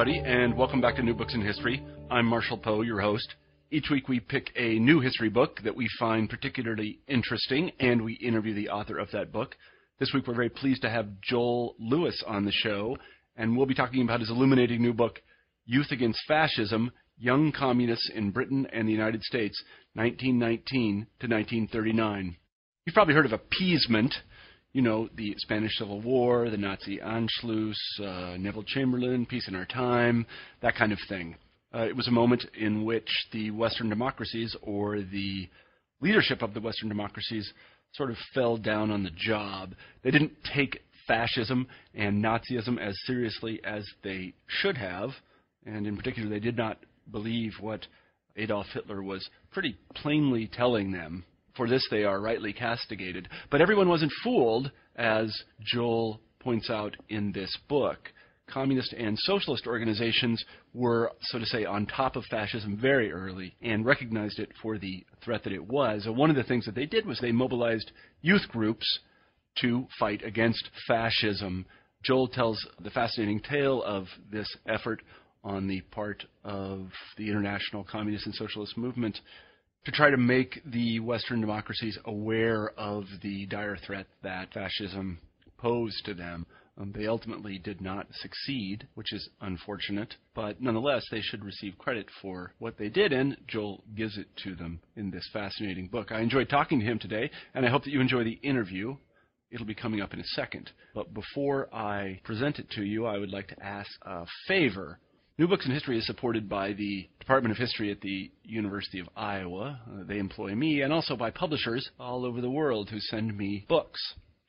Everybody, and welcome back to New Books in History. I'm Marshall Poe, your host. Each week we pick a new history book that we find particularly interesting, and we interview the author of that book. This week we're very pleased to have Joel Lewis on the show, and we'll be talking about his illuminating new book, Youth Against Fascism Young Communists in Britain and the United States, 1919 to 1939. You've probably heard of appeasement you know, the Spanish Civil War, the Nazi Anschluss, uh, Neville Chamberlain, Peace in Our Time, that kind of thing. Uh, it was a moment in which the Western democracies, or the leadership of the Western democracies, sort of fell down on the job. They didn't take fascism and Nazism as seriously as they should have, and in particular, they did not believe what Adolf Hitler was pretty plainly telling them for this they are rightly castigated. But everyone wasn't fooled, as Joel points out in this book. Communist and socialist organizations were, so to say, on top of fascism very early and recognized it for the threat that it was. And one of the things that they did was they mobilized youth groups to fight against fascism. Joel tells the fascinating tale of this effort on the part of the international communist and socialist movement to try to make the Western democracies aware of the dire threat that fascism posed to them. Um, they ultimately did not succeed, which is unfortunate, but nonetheless, they should receive credit for what they did, and Joel gives it to them in this fascinating book. I enjoyed talking to him today, and I hope that you enjoy the interview. It'll be coming up in a second. But before I present it to you, I would like to ask a favor New Books in History is supported by the Department of History at the University of Iowa. Uh, they employ me, and also by publishers all over the world who send me books.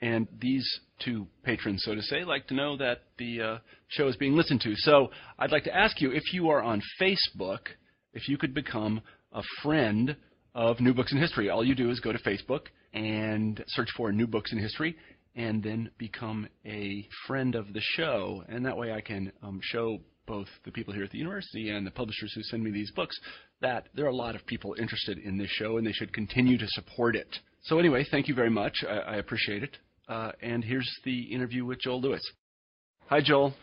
And these two patrons, so to say, like to know that the uh, show is being listened to. So I'd like to ask you if you are on Facebook, if you could become a friend of New Books in History. All you do is go to Facebook and search for New Books in History and then become a friend of the show. And that way I can um, show both the people here at the university and the publishers who send me these books that there are a lot of people interested in this show and they should continue to support it. So anyway, thank you very much. I, I appreciate it. Uh, and here's the interview with Joel Lewis. Hi, Joel.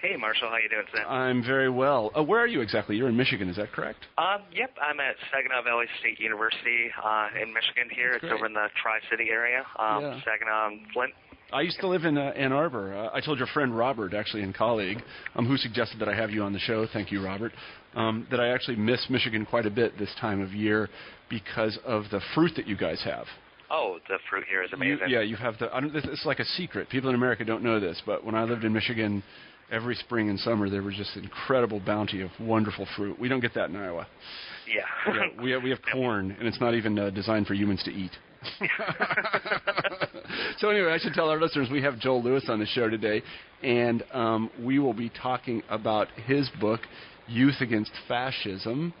Hey, Marshall. How you doing today? I'm very well. Uh, where are you exactly? You're in Michigan, is that correct? Um, yep. I'm at Saginaw Valley State University uh, in Michigan. Here, That's it's great. over in the Tri-City area. Um, yeah. Saginaw, Flint. I used to live in uh, Ann Arbor. Uh, I told your friend Robert, actually, and colleague, um, who suggested that I have you on the show. Thank you, Robert. Um, that I actually miss Michigan quite a bit this time of year because of the fruit that you guys have. Oh, the fruit here is amazing. You, yeah, you have the. I don't, it's like a secret. People in America don't know this, but when I lived in Michigan, every spring and summer there was just incredible bounty of wonderful fruit. We don't get that in Iowa. Yeah. yeah we have, we have corn, and it's not even uh, designed for humans to eat. so anyway, I should tell our listeners we have Joel Lewis on the show today, and um, we will be talking about his book, Youth Against Fascism.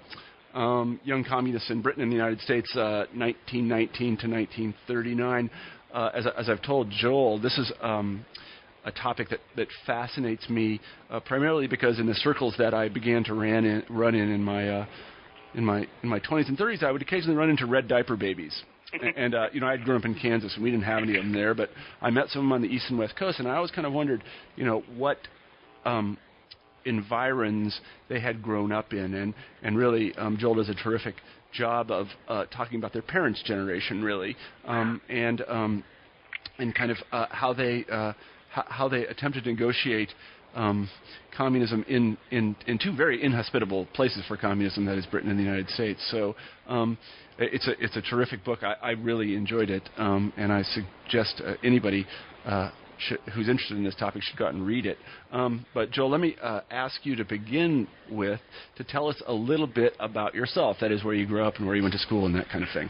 Um, young communists in Britain and the United States, uh, 1919 to 1939. Uh, as, as, I've told Joel, this is um, a topic that, that fascinates me uh, primarily because in the circles that I began to ran in, run in in my uh, in my in my 20s and 30s, I would occasionally run into red diaper babies and uh, you know, I'd grown up in Kansas, and we didn't have any of them there. But I met some of them on the east and west coast, and I always kind of wondered, you know, what um, environs they had grown up in, and and really, um, Joel does a terrific job of uh, talking about their parents' generation, really, um, and um, and kind of uh, how they uh, h- how they attempted to negotiate. Um, communism in, in, in two very inhospitable places for communism, that is Britain and the United States. So um, it's a it's a terrific book. I, I really enjoyed it, um, and I suggest uh, anybody uh, who's interested in this topic should go out and read it. Um, but Joel, let me uh, ask you to begin with to tell us a little bit about yourself. That is, where you grew up and where you went to school and that kind of thing.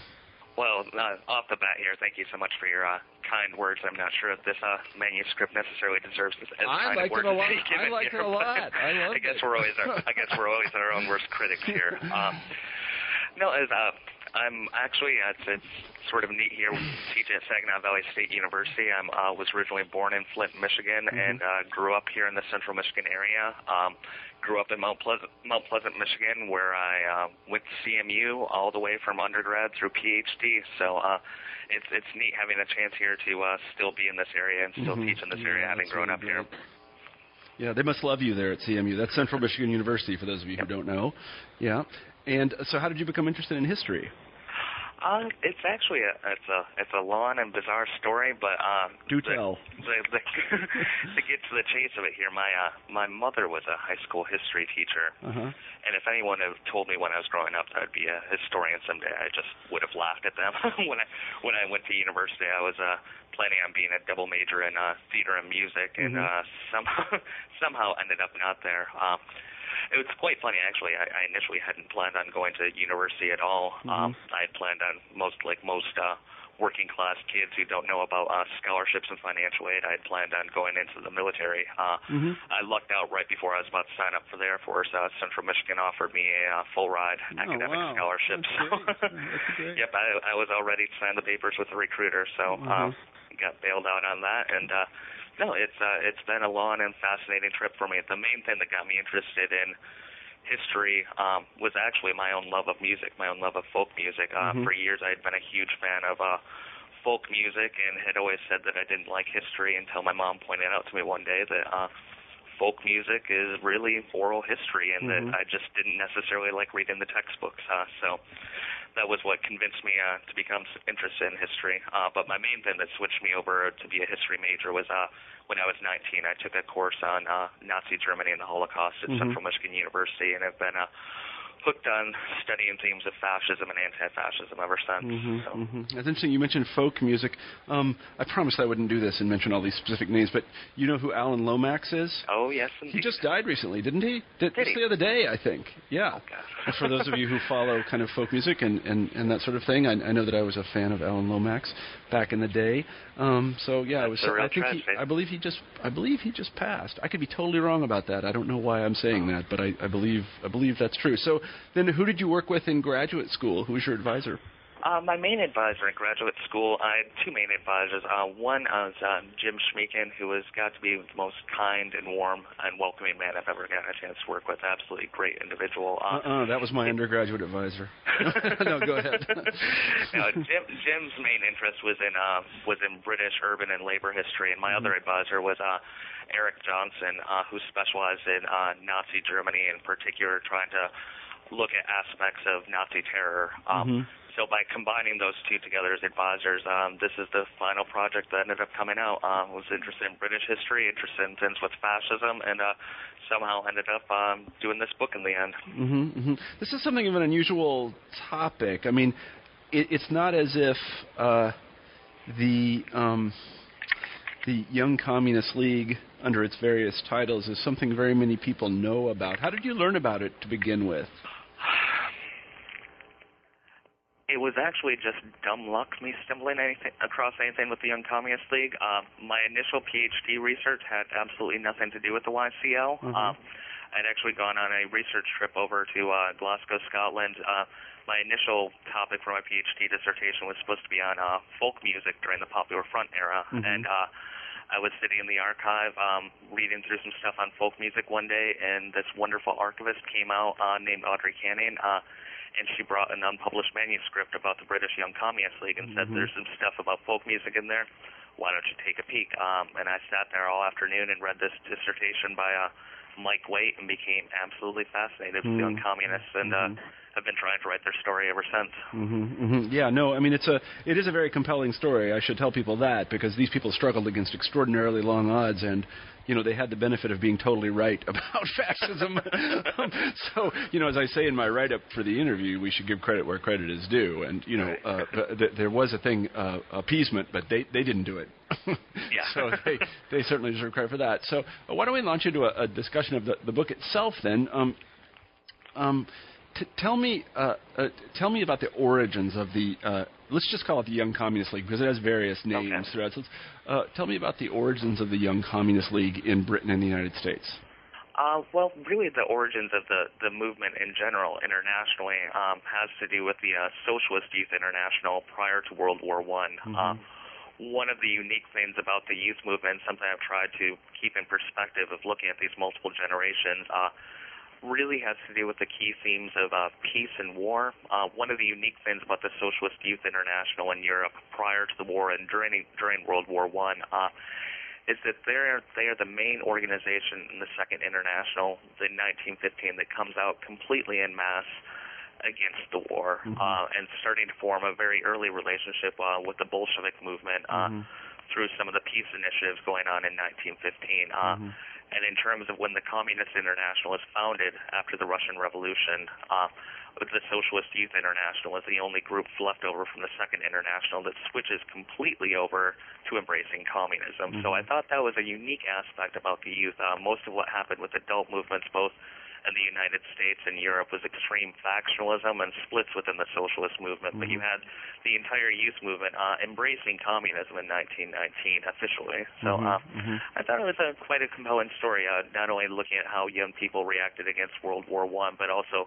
Well, uh, off the bat here, thank you so much for your uh, kind words. I'm not sure if this uh, manuscript necessarily deserves this as I kind of words it a lot. I liked it a lot. I I guess it. we're always our, I guess we're always our own worst critics here. Um, no, as uh, I'm actually it's, it's sort of neat here. Teaching at Saginaw Valley State University. I uh, was originally born in Flint, Michigan, mm-hmm. and uh, grew up here in the Central Michigan area. Um, grew up in Mount Pleasant, Mount Pleasant, Michigan, where I uh, went to CMU all the way from undergrad through PhD. So uh, it's it's neat having a chance here to uh, still be in this area and still mm-hmm. teach in this area, yeah, having grown really up great. here. Yeah, they must love you there at CMU. That's Central Michigan University, for those of you yep. who don't know. Yeah. And so, how did you become interested in history? Uh, it's actually a it's a it's a long and bizarre story, but um, do the, tell. The, the, to get to the chase of it here, my uh, my mother was a high school history teacher, uh-huh. and if anyone had told me when I was growing up that I'd be a historian someday, I just would have laughed at them. when I when I went to university, I was uh, planning on being a double major in uh, theater and music, and mm-hmm. uh, somehow somehow ended up not there. Uh, it was quite funny actually. I, I initially hadn't planned on going to university at all. Mm-hmm. Um, I had planned on most like most uh, working class kids who don't know about uh, scholarships and financial aid. I had planned on going into the military. Uh, mm-hmm. I lucked out right before I was about to sign up for the Air Force. Uh, Central Michigan offered me a uh, full ride oh, academic wow. scholarship. That's so, great. yep, I, I was all ready to sign the papers with the recruiter. So mm-hmm. uh, got bailed out on that and. uh no, it's uh, it's been a long and fascinating trip for me. The main thing that got me interested in history um, was actually my own love of music, my own love of folk music. Uh, mm-hmm. For years, I had been a huge fan of uh, folk music and had always said that I didn't like history until my mom pointed out to me one day that uh, folk music is really oral history and mm-hmm. that I just didn't necessarily like reading the textbooks. Uh, so that was what convinced me uh, to become interested in history. Uh, but my main thing that switched me over to be a history major was uh, when I was 19. I took a course on uh, Nazi Germany and the Holocaust at mm-hmm. Central Michigan University, and have been a hooked on studying themes of fascism and anti-fascism ever since. Mm-hmm, so. mm-hmm. That's interesting. You mentioned folk music. Um, I promised I wouldn't do this and mention all these specific names, but you know who Alan Lomax is? Oh yes, indeed. He just died recently, didn't he? Did just he? the other day, I think. Yeah. Oh, For those of you who follow kind of folk music and, and, and that sort of thing, I, I know that I was a fan of Alan Lomax back in the day. Um, so yeah, That's I was. I think he, tragedy. I believe he just. I believe he just passed. I could be totally wrong about that. I don't know why I'm saying that, but I, I believe I believe that's true. So then, who did you work with in graduate school? Who was your advisor? Uh, my main advisor in graduate school, I had two main advisors. Uh, one was uh, Jim Schmiechen, who has got to be the most kind and warm and welcoming man I've ever gotten a chance to work with. Absolutely great individual. Uh, uh-uh, that was my undergraduate advisor. no, go ahead. no, Jim, Jim's main interest was in uh, was in British urban and labor history, and my mm-hmm. other advisor was uh, Eric Johnson, uh, who specialized in uh, Nazi Germany, in particular, trying to look at aspects of Nazi terror. Um, mm-hmm so by combining those two together as advisors, um, this is the final project that ended up coming out. Uh, was interested in British history, interested in things with fascism, and uh, somehow ended up um, doing this book in the end. Mm-hmm, mm-hmm. This is something of an unusual topic. I mean, it, it's not as if uh, the um, the Young Communist League, under its various titles, is something very many people know about. How did you learn about it to begin with? it was actually just dumb luck me stumbling anything, across anything with the Young Communist League. Uh, my initial PhD research had absolutely nothing to do with the YCL. Mm-hmm. Uh, I'd actually gone on a research trip over to uh, Glasgow, Scotland. Uh, my initial topic for my PhD dissertation was supposed to be on uh, folk music during the Popular Front era, mm-hmm. and uh, I was sitting in the archive um, reading through some stuff on folk music one day, and this wonderful archivist came out uh, named Audrey Canning. Uh, and she brought an unpublished manuscript about the British Young Communist League and said, Mhm. "There's some stuff about folk music in there. Why don't you take a peek?" Um, and I sat there all afternoon and read this dissertation by uh, Mike Waite and became absolutely fascinated with the Young Mhm. Communists, and uh, Mhm. have been trying to write their story ever since. Mm-hmm, mm-hmm. Yeah, no, I mean it's a it is a very compelling story. I should tell people that because these people struggled against extraordinarily long odds, and you know they had the benefit of being totally right about fascism. so you know, as I say in my write up for the interview, we should give credit where credit is due, and you know uh, th- there was a thing uh, appeasement, but they they didn't do it. Yeah. so they they certainly deserve credit for that. So uh, why don't we launch into a, a discussion of the, the book itself then? Um, um, T- tell me, uh, uh, tell me about the origins of the uh, let's just call it the Young Communist League because it has various names Okay. throughout. So, uh, tell me about the origins of the Young Communist League in Britain and the United States. Uh, well, really, the origins of the, the movement in general, internationally, um, has to do with the uh, Socialist Youth International prior to World War One. Uh, one of the unique things about the youth movement, something I've tried to keep in perspective of looking at these multiple generations, uh, really has to do with the key themes of uh, peace and war. Uh, one of the unique things about the Socialist Youth International in Europe prior to the war and during during World War One uh, is that they're they are the main organization in the Second International, the 1915, that comes out completely en masse against the war uh, and starting to form a very early relationship uh, with the Bolshevik movement uh, through some of the peace initiatives going on in 1915. Uh, And in terms of when the Communist International was founded after the Russian Revolution, uh, the Socialist Youth International is the only group left over from the Second International that switches completely over to embracing communism. So I thought that was a unique aspect about the youth. Uh, most of what happened with adult movements, both in the United States and Europe, was extreme factionalism and splits within the socialist movement. But you had the entire youth movement uh, embracing communism in 1919 officially. So uh, I thought it was a, quite a compelling story, uh, not only looking at how young people reacted against World War One, but also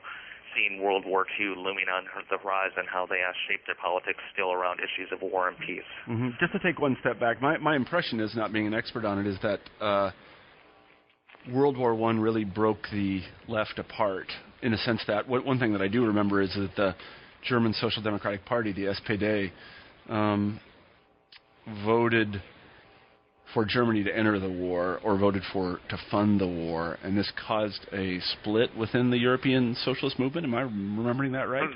seeing World War II looming on the horizon, how they uh, shaped their politics still around issues of war and peace. hmm Just to take one step back, my my impression is not being an expert on it is that uh, World War One really broke the left apart in a sense that one one thing that I do remember is that the German Social Democratic Party, the SPD, um, voted for Germany to enter the war or voted for to fund the war, and this caused a split within the European socialist movement. Am I remembering that right?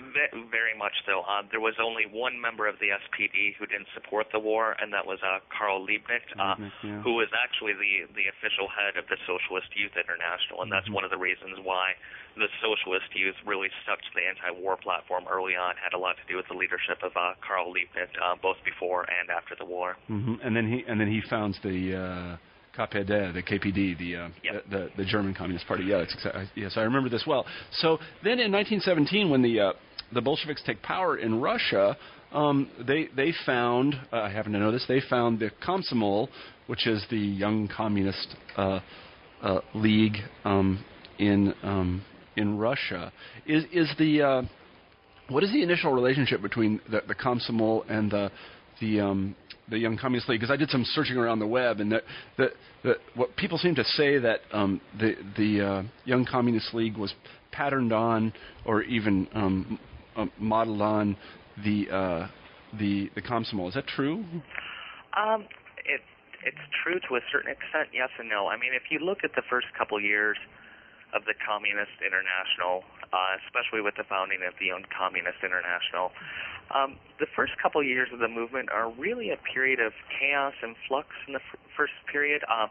Very much so. Uh, there was only one member of the SPD who didn't support the war, and that was uh, Karl Liebknecht, uh, Liebknecht, yeah. who was actually the, the official head of the Socialist Youth International, and that's one of the reasons why the Socialist Youth really stuck to the anti-war platform early on. Had a lot to do with the leadership of uh, Karl Liebknecht, uh, both before and after the war. hmm And then he and then he founds the uh, KPD, the KPD, the, uh, Yep. the the German Communist Party. Yeah, exactly. Yes, I remember this well. So then in 1917, when the uh, the Bolsheviks take power in Russia, um, they they found. Uh, I happen to know this. They found the Komsomol, which is the Young Communist uh, uh, League um, in um, in Russia. Is is the uh, what is the initial relationship between the, the Komsomol and the the um, the Young Communist League? Because I did some searching around the web, and that that, the what people seem to say that um, the the uh, Young Communist League was patterned on or even um, uh, modeled on the uh, the the Komsomol. Is that true? Um, it it's true to a certain extent, yes and no. I mean, if you look at the first couple years of the Communist International, uh, especially with the founding of the Young Communist International, um, the first couple years of the movement are really a period of chaos and flux in the f- first period. Uh,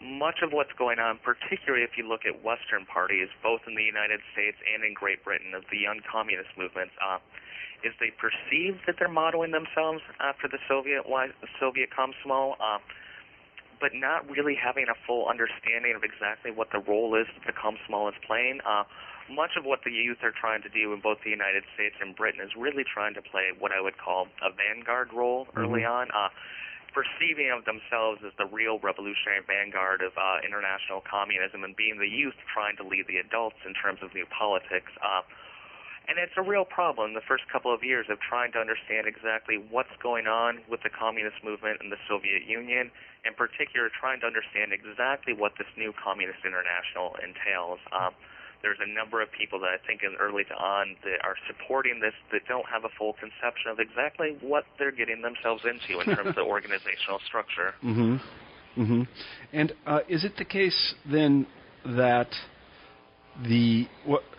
much of what's going on, particularly if you look at Western parties, both in the United States and in Great Britain, of the young communist movements, uh, is they perceive that they're modeling themselves after the Soviet Soviet Komsomol, uh, but not really having a full understanding of exactly what the role is that the Komsomol is playing. Uh, much of what the youth are trying to do in both the United States and Britain is really trying to play what I would call a vanguard role early on. Uh, perceiving of themselves as the real revolutionary vanguard of uh, international communism and being the youth trying to lead the adults in terms of new politics. Uh, and it's a real problem the first couple of years of trying to understand exactly what's going on with the communist movement in the Soviet Union, in particular trying to understand exactly what this new communist international entails. Um, there's a number of people that I think in early to on that are supporting this that don't have a full conception of exactly what they're getting themselves into in terms of organizational structure. Mm-hmm. Mm-hmm. And uh, is it the case then that the what the-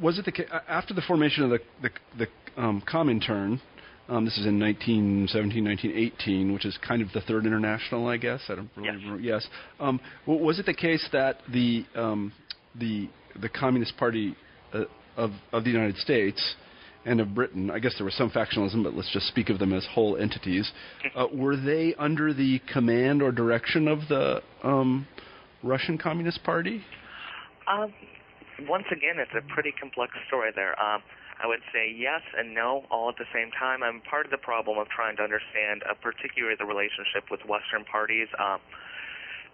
was it the after the formation of the the, the um, Comintern? Um, this is in 1917, 1918, which is kind of the third international, I guess. I don't really Yes. remember. Yes. Um, was it the case that the um, the the Communist Party uh, of of the United States and of Britain, I guess there was some factionalism, but let's just speak of them as whole entities. Uh, were they under the command or direction of the um, Russian Communist Party? Um, once again, it's a pretty complex story there. Um, I would say yes and no all at the same time. I'm part of the problem of trying to understand, uh, particularly the relationship with Western parties. Um,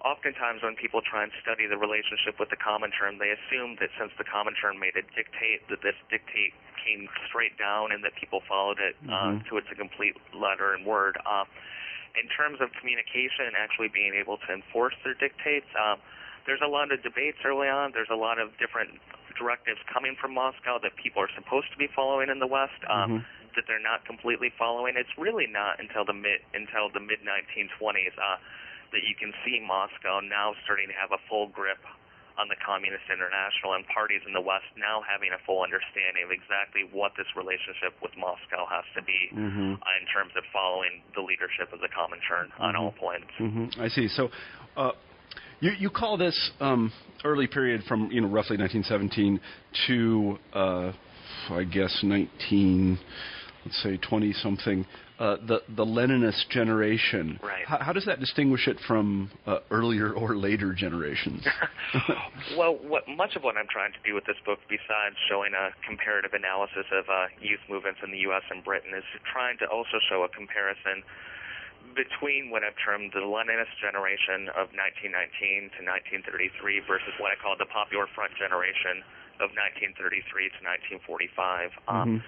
oftentimes when people try and study the relationship with the Comintern, they assume that since the Comintern made a dictate, that this dictate came straight down and that people followed it uh, to its complete letter and word. Uh, in terms of communication and actually being able to enforce their dictates, uh, there's a lot of debates early on. There's a lot of different directives coming from Moscow that people are supposed to be following in the West. Um, That they're not completely following. It's really not until the mid until the mid 1920s uh, that you can see Moscow now starting to have a full grip on the Communist International and parties in the West now having a full understanding of exactly what this relationship with Moscow has to be uh, in terms of following the leadership of the Comintern on all points. hmm I see. So, uh, you you call this um, early period from you know roughly 1917 to uh, I guess 19 let's say 20 something uh, the the Leninist generation. Right. How, how does that distinguish it from uh, earlier or later generations? well, what much of what I'm trying to do with this book, besides showing a comparative analysis of uh, youth movements in the U.S. and Britain, is trying to also show a comparison between what I've termed the Leninist generation of 1919 to 1933 versus what I call the Popular Front generation of 1933 to 1945. Um,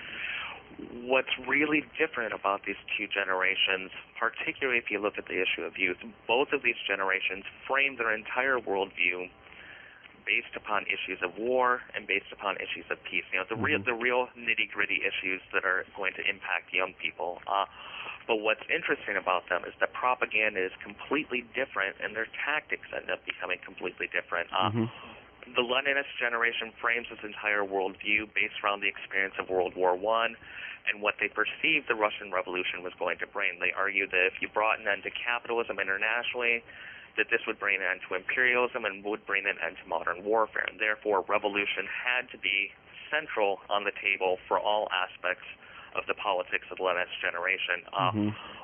what's really different about these two generations, particularly if you look at the issue of youth, both of these generations frame their entire worldview based upon issues of war and based upon issues of peace. You know, the real the real nitty gritty issues that are going to impact young people. Uh, but what's interesting about them is that propaganda is completely different, and their tactics end up becoming completely different. Uh, the Leninist generation frames its entire worldview based around the experience of World War One and what they perceived the Russian Revolution was going to bring. They argued that if you brought an end to capitalism internationally, that this would bring an end to imperialism and would bring an end to modern warfare. And therefore, revolution had to be central on the table for all aspects of the politics of the Leninist generation. Uh,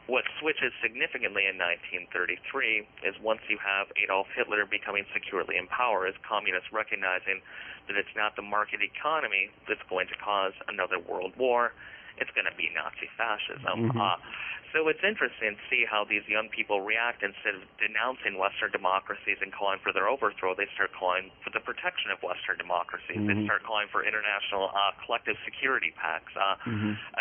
What switches significantly in 1933 is once you have Adolf Hitler becoming securely in power, is communists recognizing that it's not the market economy that's going to cause another world war. It's going to be Nazi fascism. Uh, so it's interesting to see how these young people react. Instead of denouncing Western democracies and calling for their overthrow, they start calling for the protection of Western democracies. They start calling for international uh, collective security pacts. Uh,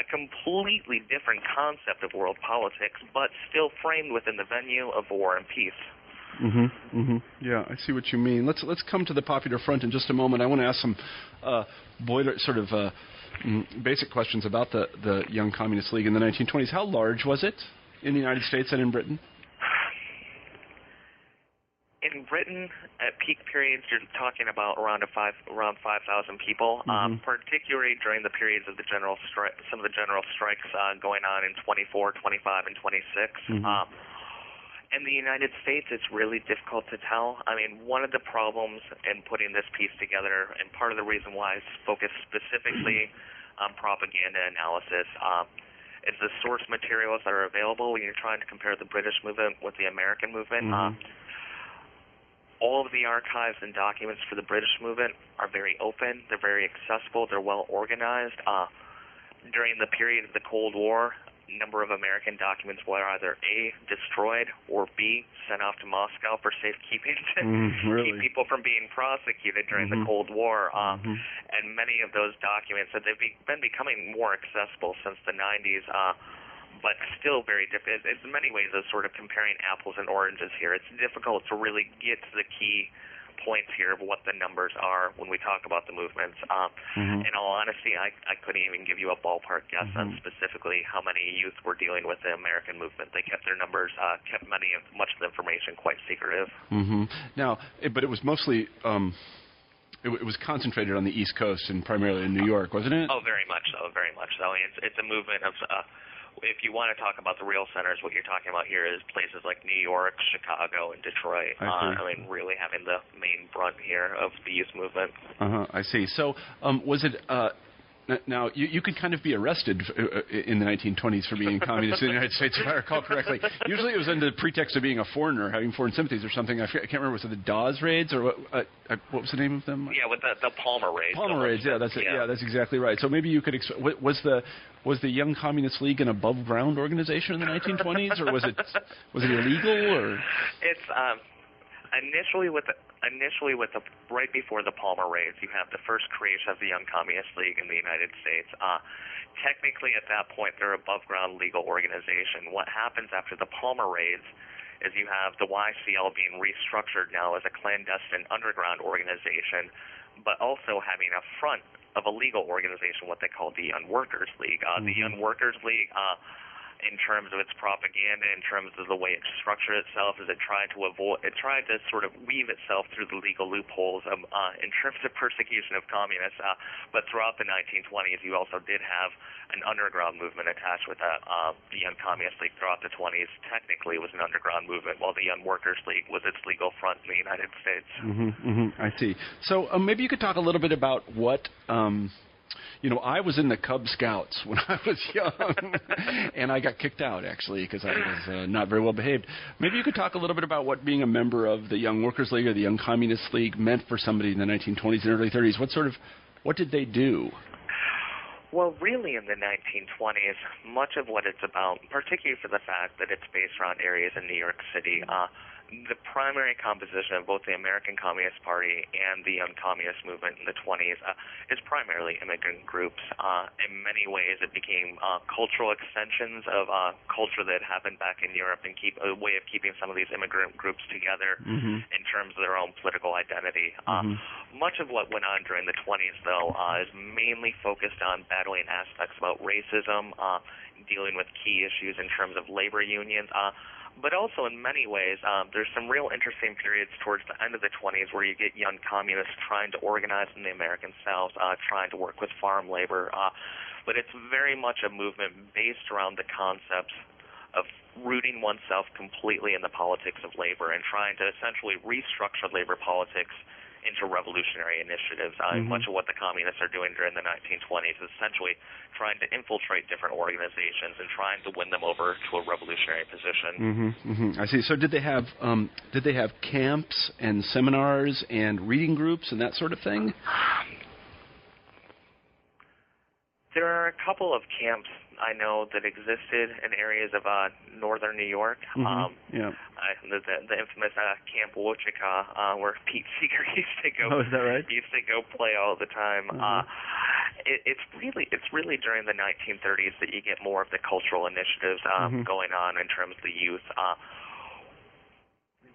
A completely different concept of world politics, but still framed within the venue of war and peace. hmm hmm Yeah, I see what you mean. Let's let's come to the Popular Front in just a moment. I want to ask some uh, boiler sort of uh, basic questions about the the Young Communist League in the 1920s. How large was it in the United States and in Britain? in Britain, at peak periods, you're talking about around a five around five thousand people. Um, particularly during the periods of the general strike, some of the general strikes uh, going on in 24, 25, and 26. Um, in the United States, it's really difficult to tell. I mean, one of the problems in putting this piece together, and part of the reason why I focus specifically on propaganda analysis, um, is the source materials that are available when you're trying to compare the British movement with the American movement. Um, all of the archives and documents for the British movement are very open. They're very accessible. They're well organized. Uh, during the period of the Cold War, number of American documents were either A, destroyed, or B, sent off to Moscow for safekeeping to Mm, really? keep people from being prosecuted during the Cold War. Uh, And many of those documents have they've be- been becoming more accessible since the 90s. Uh, but still very different. It's in many ways a sort of comparing apples and oranges here. It's difficult to really get to the key points here of what the numbers are when we talk about the movements. Um, In all honesty, I, I couldn't even give you a ballpark guess on specifically how many youth were dealing with the American movement. They kept their numbers, uh, kept many of much of the information quite secretive. hmm Now, it, but it was mostly um, it, it was concentrated on the East Coast and primarily in New York, wasn't it? Oh, very much so, very much so. It's, it's a movement of. Uh, if you want to talk about the real centers, what you're talking about here is places like New York, Chicago, and Detroit. I uh. I mean, really having the main brunt here of the youth movement. Uh-huh, I see. So, um, was it uh, now, you, you could kind of be arrested uh, uh, in the 1920s for being a communist in the United States, if I recall correctly. Usually, it was under the pretext of being a foreigner, having foreign sympathies or something. I, can't remember was it the Dawes raids or what? Uh, uh, what was the name of them? Yeah, with the, the Palmer raids. Palmer raids. Yeah, that's it. Yeah. yeah. that's exactly right. So maybe you could exp- was the was the Young Communist League an above ground organization in the 1920s, or was it was it illegal or? It's um, initially with the, initially with the right before the Palmer raids, you have the first creation of the Young Communist League in the United States. Uh, technically, at that point, they're above ground legal organization. What happens after the Palmer raids? Is you have the YCL being restructured now as a clandestine underground organization, but also having a front of a legal organization, what they call the Young Workers League. Uh, mm-hmm. The Young Workers League. Uh, in terms of its propaganda, in terms of the way it structured itself, as it tried to avoid, it tried to sort of weave itself through the legal loopholes of, uh, in terms of persecution of communists. Uh, but throughout the 1920s, you also did have an underground movement attached with that. Uh, the Young Communist League throughout the 20s technically was an underground movement, while the Young Workers League was its legal front in the United States. Mm-hmm, mm-hmm, I see. So uh, maybe you could talk a little bit about what. Um, you know, I was in the Cub Scouts when I was young, and I got kicked out actually because I was uh, not very well behaved. Maybe you could talk a little bit about what being a member of the Young Workers League or the Young Communist League meant for somebody in the 1920s and early 30s. What sort of, what did they do? Well, really, in the 1920s, much of what it's about, particularly for the fact that it's based around areas in New York City, uh, the primary composition of both the American Communist Party and the Young Communist Movement in the 20s uh, is primarily immigrant groups. Uh, in many ways, it became uh, cultural extensions of uh, culture that happened back in Europe and keep a way of keeping some of these immigrant groups together mm-hmm. in terms of their own political identity. Uh, mm-hmm. Much of what went on during the 20s, though, uh, is mainly focused on battling aspects about racism, dealing with key issues in terms of labor unions but also in many ways, um, there's some real interesting periods towards the end of the 20s where you get young communists trying to organize in the American South, uh, trying to work with farm labor. Uh, but it's very much a movement based around the concepts of rooting oneself completely in the politics of labor and trying to essentially restructure labor politics into revolutionary initiatives. Uh, mm-hmm. Much of what the communists are doing during the 1920s is essentially trying to infiltrate different organizations and trying to win them over to a revolutionary position. Mm-hmm, mm-hmm. I see. So did they have um, did they have camps and seminars and reading groups and that sort of thing? There are a couple of camps I know that existed in areas of uh, northern New York. Mm-hmm. Um, yeah. Uh, the, the, the infamous uh, Camp Wo-Chi-Ca, uh, where Pete Seeger used to go. Oh, is that right? Used to go play all the time. Mm-hmm. Uh, it, it's really it's really during the 1930s that you get more of the cultural initiatives um, mm-hmm. going on in terms of the youth. Uh,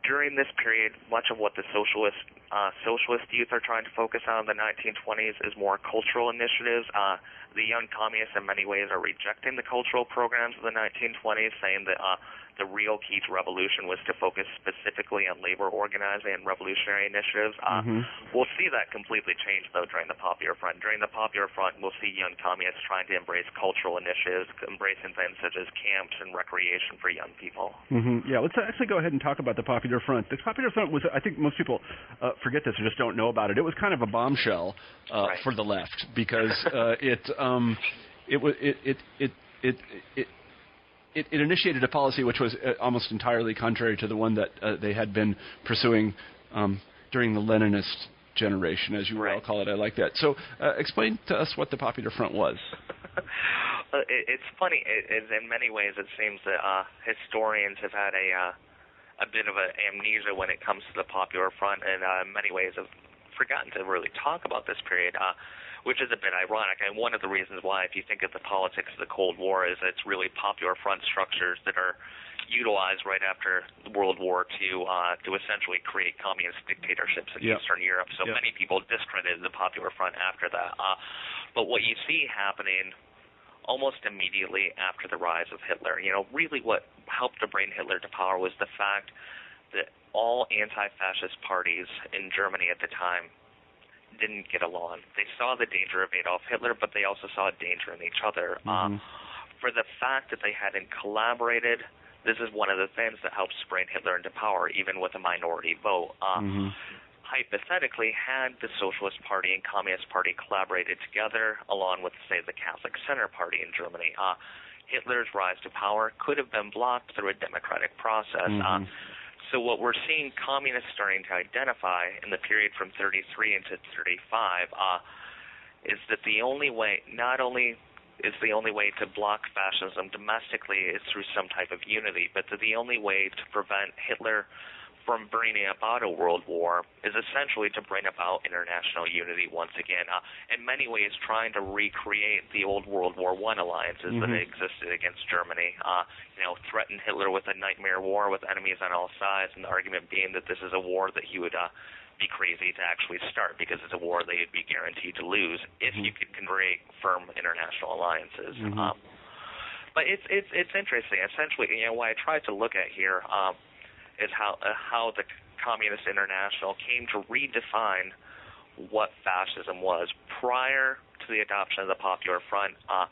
during this period, much of what the socialist uh, socialist youth are trying to focus on in the 1920s is more cultural initiatives. Uh, the young communists, in many ways, are rejecting the cultural programs of the 1920s, saying that uh, the real key to revolution was to focus specifically on labor organizing and revolutionary initiatives. Uh, mm-hmm. We'll see that completely change, though, during the Popular Front. During the Popular Front, we'll see young communists trying to embrace cultural initiatives, embracing things such as camps and recreation for young people. Mm-hmm. Yeah, let's actually go ahead and talk about the Popular Front. The Popular Front was, I think most people uh, forget this or just don't know about it. It was kind of a bombshell uh, right. for the left because uh, it, um, it was it, it, it, it, it it, it initiated a policy which was uh, almost entirely contrary to the one that uh, they had been pursuing um, during the Leninist generation, as you right. all call it. I like that. So, uh, explain to us what the Popular Front was. uh, it, it's funny. It, in many ways, it seems that uh, historians have had a uh, a bit of an amnesia when it comes to the Popular Front, and uh, in many ways have forgotten to really talk about this period. Which is a bit ironic. And one of the reasons why, if you think of the politics of the Cold War, is it's really popular front structures that are utilized right after World War II uh, to essentially create communist dictatorships in yep. Eastern Europe. So yep. many people discredited the Popular Front after that. Uh, but what you see happening almost immediately after the rise of Hitler, you know, really what helped to bring Hitler to power was the fact that all anti-fascist parties in Germany at the time didn't get along. They saw the danger of Adolf Hitler, but they also saw a danger in each other. Mm-hmm. Uh, for the fact that they hadn't collaborated, this is one of the things that helped spring Hitler into power, even with a minority vote. Uh, mm-hmm. hypothetically, had the Socialist Party and Communist Party collaborated together, along with, say, the Catholic Center Party in Germany, uh, Hitler's rise to power could have been blocked through a democratic process. Mm-hmm. Uh, so what we're seeing communists starting to identify in the period from 33 into 35 uh, is that the only way, not only is the only way to block fascism domestically is through some type of unity, but that the only way to prevent Hitler from bringing about a world war is essentially to bring about international unity once again. Uh, in many ways, trying to recreate the old World War One alliances Mhm. that existed against Germany. Uh, you know, threaten Hitler with a nightmare war with enemies on all sides, and the argument being that this is a war that he would uh, be crazy to actually start because it's a war they would be guaranteed to lose if you could create firm international alliances. Mhm. Um, but it's it's it's interesting. Essentially, you know, what I tried to look at here um, is how uh, how the Communist International came to redefine what fascism was prior to the adoption of the Popular Front. Uh,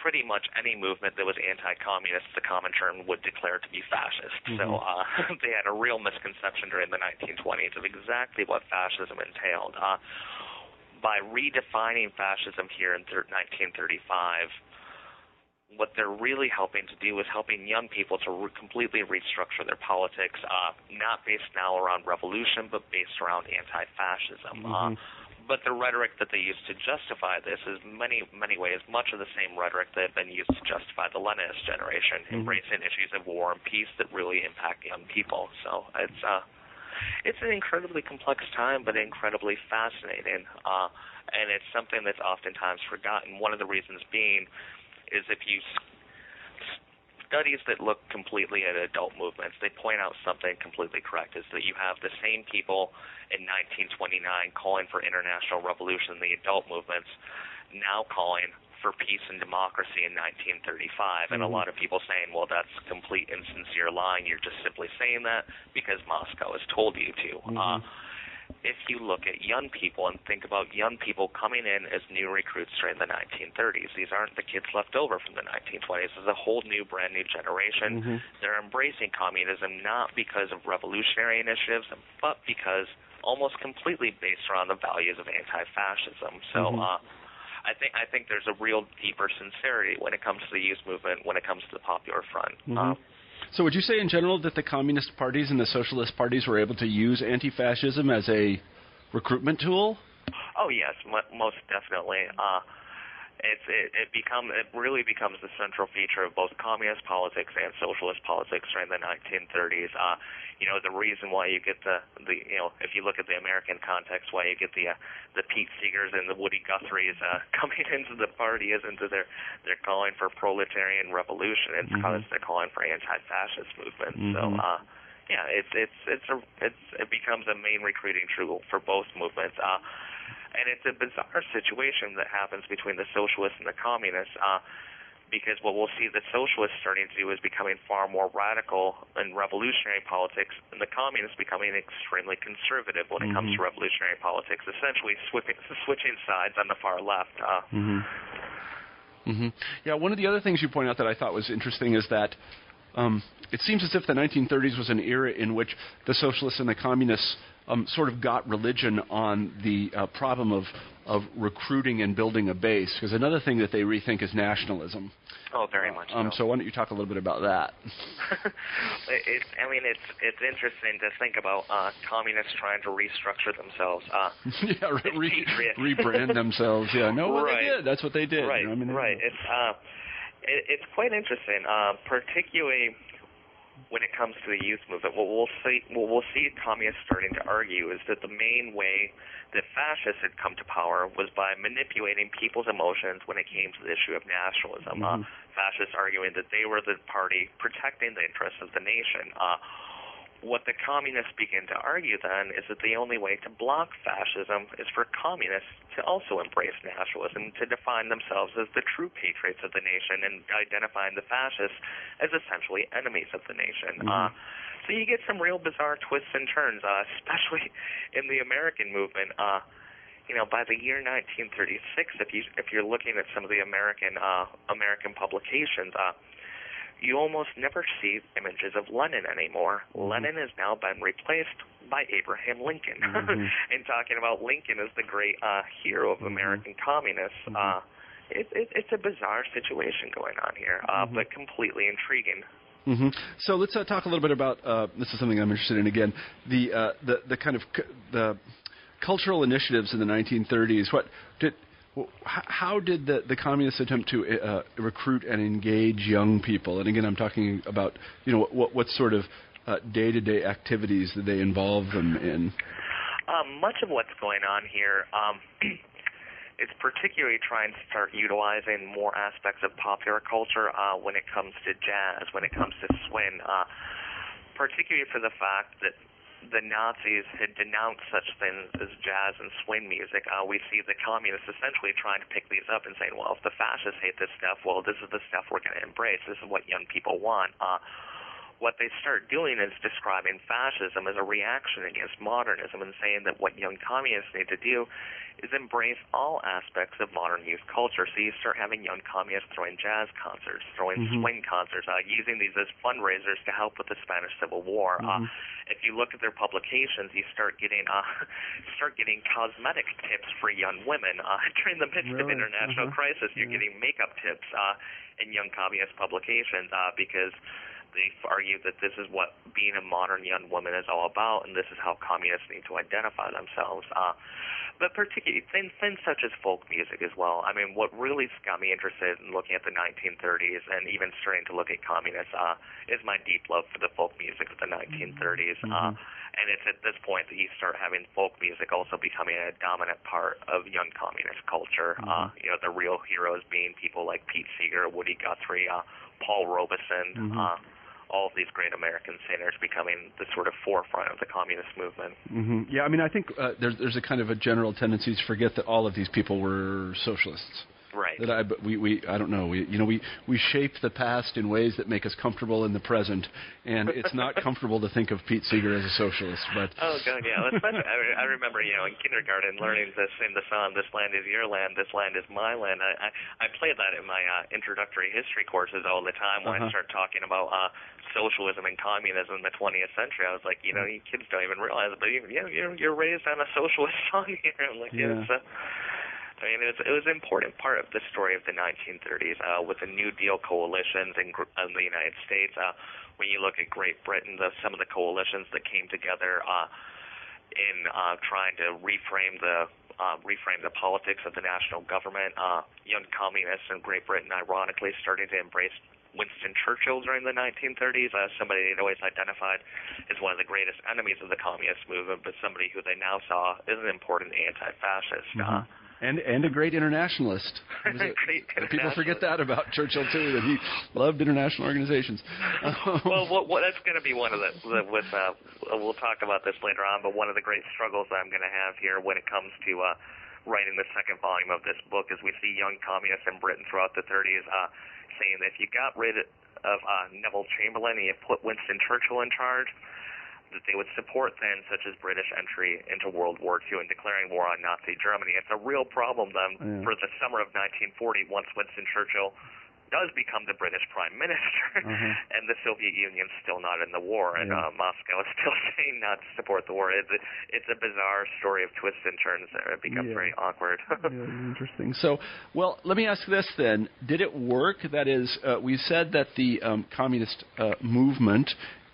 pretty much any movement that was anti-communist, the Comintern would declare to be fascist. So uh, they had a real misconception during the 1920s of exactly what fascism entailed. Uh, by redefining fascism here in thir- 1935, what they're really helping to do is helping young people to re- completely restructure their politics, uh, not based now around revolution, but based around anti-fascism. Uh, but the rhetoric that they use to justify this is many, many ways much of the same rhetoric that had been used to justify the Leninist generation, embracing issues of war and peace that really impact young people. So it's uh, it's an incredibly complex time, but incredibly fascinating. Uh, and it's something that's oftentimes forgotten. One of the reasons being is if you s- studies that look completely at adult movements, they point out something completely correct: is that you have the same people in 1929 calling for international revolution in the adult movements, now calling for peace and democracy in 1935, and a lot of people saying, "Well, that's complete insincere lying. You're just simply saying that because Moscow has told you to." Uh, if you look at young people and think about young people coming in as new recruits during the 1930s, these aren't the kids left over from the 1920s. This is a whole new, brand new generation. They're embracing communism not because of revolutionary initiatives, but because almost completely based around the values of anti-fascism. So. Uh, I think I think there's a real deeper sincerity when it comes to the youth movement, when it comes to the Popular Front. Uh, So, would you say in general that the communist parties and the socialist parties were able to use anti-fascism as a recruitment tool? Oh yes, mo most definitely. Uh, it's it, it become it really becomes the central feature of both communist politics and socialist politics during the 1930s. Uh, you know the reason why you get the the you know if you look at the American context, why you get the uh, the Pete Seegers and the Woody Guthries uh, coming into the party isn't that they're they're calling for proletarian revolution. It's because they're calling for anti-fascist movements. So. Uh, yeah, it's it's it's a it's it becomes a main recruiting tool for both movements. Uh, and it's a bizarre situation that happens between the socialists and the communists. Uh, because what we'll see the socialists starting to do is becoming far more radical in revolutionary politics, and the communists becoming extremely conservative when it comes to revolutionary politics, essentially switching, switching sides on the far left. Uh, hmm Yeah, one of the other things you point out that I thought was interesting is that um, it seems as if the 1930s was an era in which the socialists and the communists um, sort of got religion on the uh, problem of, of recruiting and building a base. Because another thing that they rethink is nationalism. oh, very much Um, so why don't you talk a little bit about that? It- I mean it's it's interesting to think about uh, communists trying to restructure themselves. Uh, yeah, re- re- rebrand themselves. Yeah, no, Right. they did. That's what they did. right, you know, I mean, right. It's uh, it, it's quite interesting, uh, particularly when it comes to the youth movement. What we'll see, what we'll see communists starting to argue is that the main way that fascists had come to power was by manipulating people's emotions when it came to the issue of nationalism. Uh, fascists arguing that they were the party protecting the interests of the nation. Uh, what the communists begin to argue then is that the only way to block fascism is for communists to also embrace nationalism, to define themselves as the true patriots of the nation, and identifying the fascists as essentially enemies of the nation. Uh, so you get some real bizarre twists and turns, uh, especially in the American movement. Uh, you know, by the year 1936, if you if you're looking at some of the American uh, American publications, uh, you almost never see images of Lenin anymore. Lenin has now been replaced by Abraham Lincoln, mm-hmm. and talking about Lincoln as the great uh, hero of mm-hmm. American communists. Mm-hmm. Uh, it, it, it's a bizarre situation going on here, uh, mm-hmm. but completely intriguing. Mm-hmm. So let's uh, talk a little bit about uh, this is something I'm interested in again the uh, the the kind of c- the cultural initiatives in the 1930s. What did how did the, the communists attempt to uh, recruit and engage young people? And again, I'm talking about you know what what sort of day to day activities did they involve them in? Um, much of what's going on here. Um, is particularly trying to start utilizing more aspects of popular culture uh, when it comes to jazz, when it comes to swing, uh, particularly for the fact that the Nazis had denounced such things as jazz and swing music. Uh, we see the communists essentially trying to pick these up and saying, well, if the fascists hate this stuff, well, this is the stuff we're going to embrace. This is what young people want. Uh, what they start doing is describing fascism as a reaction against modernism and saying that what young communists need to do is embrace all aspects of modern youth culture. So you start having young communists throwing jazz concerts, throwing mm-hmm. swing concerts, uh, using these as fundraisers to help with the Spanish Civil War. Uh, mm-hmm. Uh, if you look at their publications, you start getting uh, start getting cosmetic tips for young women uh, during the midst really? of international uh-huh. crisis. You're yeah. getting makeup tips uh, in young communist publications uh, because they argue that this is what being a modern young woman is all about, and this is how communists need to identify themselves. Uh, but particularly things, things such as folk music as well. I mean, what really got me interested in looking at the 1930s and even starting to look at communists uh, is my deep love for the folk music of the 1930s. Mm-hmm. Uh, and it's at this point that you start having folk music also becoming a dominant part of young communist culture. Mm-hmm. Uh, you know, the real heroes being people like Pete Seeger, Woody Guthrie, uh, Paul Robeson. Mm-hmm. Uh, all of these great American singers becoming the sort of forefront of the communist movement. Mm-hmm. Yeah, I mean, I think uh, there's there's a kind of a general tendency to forget that all of these people were socialists. Right. That I, but we, we, I don't know. We, you know, we, we shape the past in ways that make us comfortable in the present, and it's not comfortable to think of Pete Seeger as a socialist. But oh god, yeah. Especially, I, I remember, you know, in kindergarten learning this in the song "This land is your land, this land is my land." I, I, I play that in my uh, introductory history courses all the time when uh-huh. I start talking about uh, socialism and communism in the 20th century. I was like, you know, you kids don't even realize it, but you, you know, you're, you're raised on a socialist song here. I'm like, yeah. yeah it's, uh, I mean, it was, it was an important part of the story of the 1930s uh, with the New Deal coalitions in, in the United States. Uh, when you look at Great Britain, the, some of the coalitions that came together uh, in uh, trying to reframe the uh, reframe the politics of the national government, uh, young communists in Great Britain, ironically, starting to embrace Winston Churchill during the 1930s, uh, somebody they'd always identified as one of the greatest enemies of the communist movement, but somebody who they now saw as an important anti-fascist. Mm-hmm. Uh, and and a great internationalist. great internationalist. People forget that about Churchill too, that he loved international organizations. well, what, what, that's going to be one of the, the with. Uh, we'll talk about this later on, but one of the great struggles I'm going to have here when it comes to uh, writing the second volume of this book is we see young communists in Britain throughout the 30s uh, saying that if you got rid of uh, Neville Chamberlain and you put Winston Churchill in charge that they would support then, such as British entry into World War II and declaring war on Nazi Germany. It's a real problem then yeah. for the summer of 1940 once Winston Churchill does become the British Prime Minister, uh-huh. and the Soviet Union's still not in the war, and yeah. uh, Moscow is still saying not to support the war. It's a, it's a bizarre story of twists and turns there. It becomes yeah. very awkward. yeah, interesting. So, well, let me ask this then: Did it work? That is, uh, we said that the um, communist uh, movement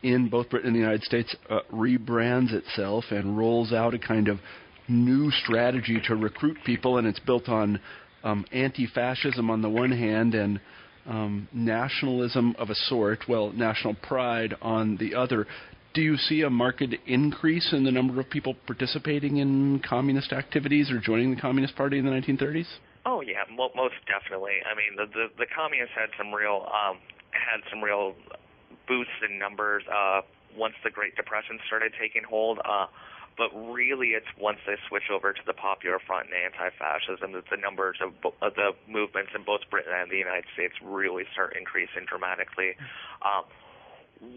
in both Britain and the United States uh, rebrands itself and rolls out a kind of new strategy to recruit people, and it's built on um, anti-fascism on the one hand and um, nationalism of a sort, well, national pride on the other. Do you see a marked increase in the number of people participating in communist activities or joining the Communist Party in the 1930s? Oh yeah, most definitely. I mean, the the, the communists had some real um, had some real boosts in numbers uh, once the Great Depression started taking hold. Uh, but really, it's once they switch over to the Popular Front and anti-fascism that the numbers of, bo- of the movements in both Britain and the United States really start increasing dramatically. Um,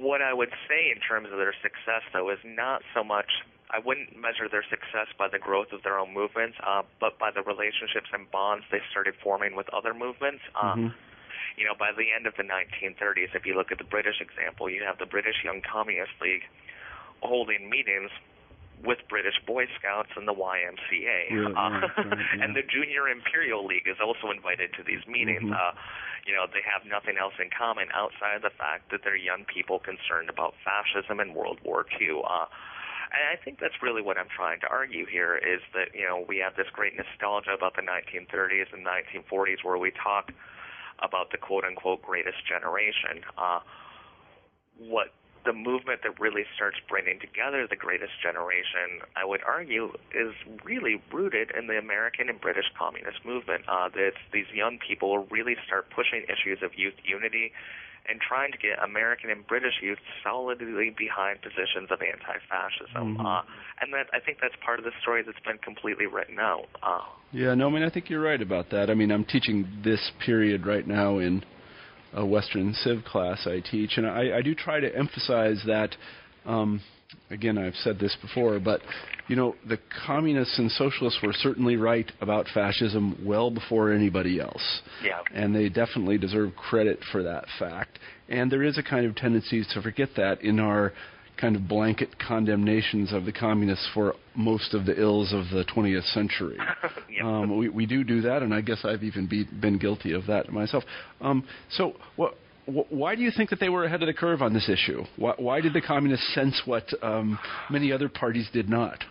what I would say in terms of their success, though, is not so much. I wouldn't measure their success by the growth of their own movements, uh, but by the relationships and bonds they started forming with other movements. Uh, mm-hmm you know, by the end of the 1930s, if you look at the British example, you have the British Young Communist League holding meetings with British Boy Scouts and the YMCA. Really? Uh, Right, right, yeah. and the Junior Imperial League is also invited to these meetings. Mhm. Uh, you know, they have nothing else in common outside of the fact that they're young people concerned about fascism and World War II. Uh, and I think that's really what I'm trying to argue here is that, you know, we have this great nostalgia about the 1930s and 1940s where we talk about the quote unquote greatest generation. Uh, what the movement that really starts bringing together the greatest generation, I would argue, is really rooted in the American and British communist movement. Uh, that these young people really start pushing issues of youth unity and trying to get American and British youth solidly behind positions of anti-fascism. Mhm. Uh, and that I think that's part of the story that's been completely written out. Uh, Yeah, no, I mean, I think you're right about that. I mean, I'm teaching this period right now in a Western Civ class I teach, and I, I do try to emphasize that. Um, again, I've said this before, but you know, the communists and socialists were certainly right about fascism well before anybody else. yeah. and they definitely deserve credit for that fact. And there is a kind of tendency to forget that in our kind of blanket condemnations of the communists for most of the ills of the 20th century. Yeah. um, we, we do do that, and I guess I've even be, been guilty of that myself. Um, so, what, wh- why do you think that they were ahead of the curve on this issue? Why, why did the communists sense what um, many other parties did not?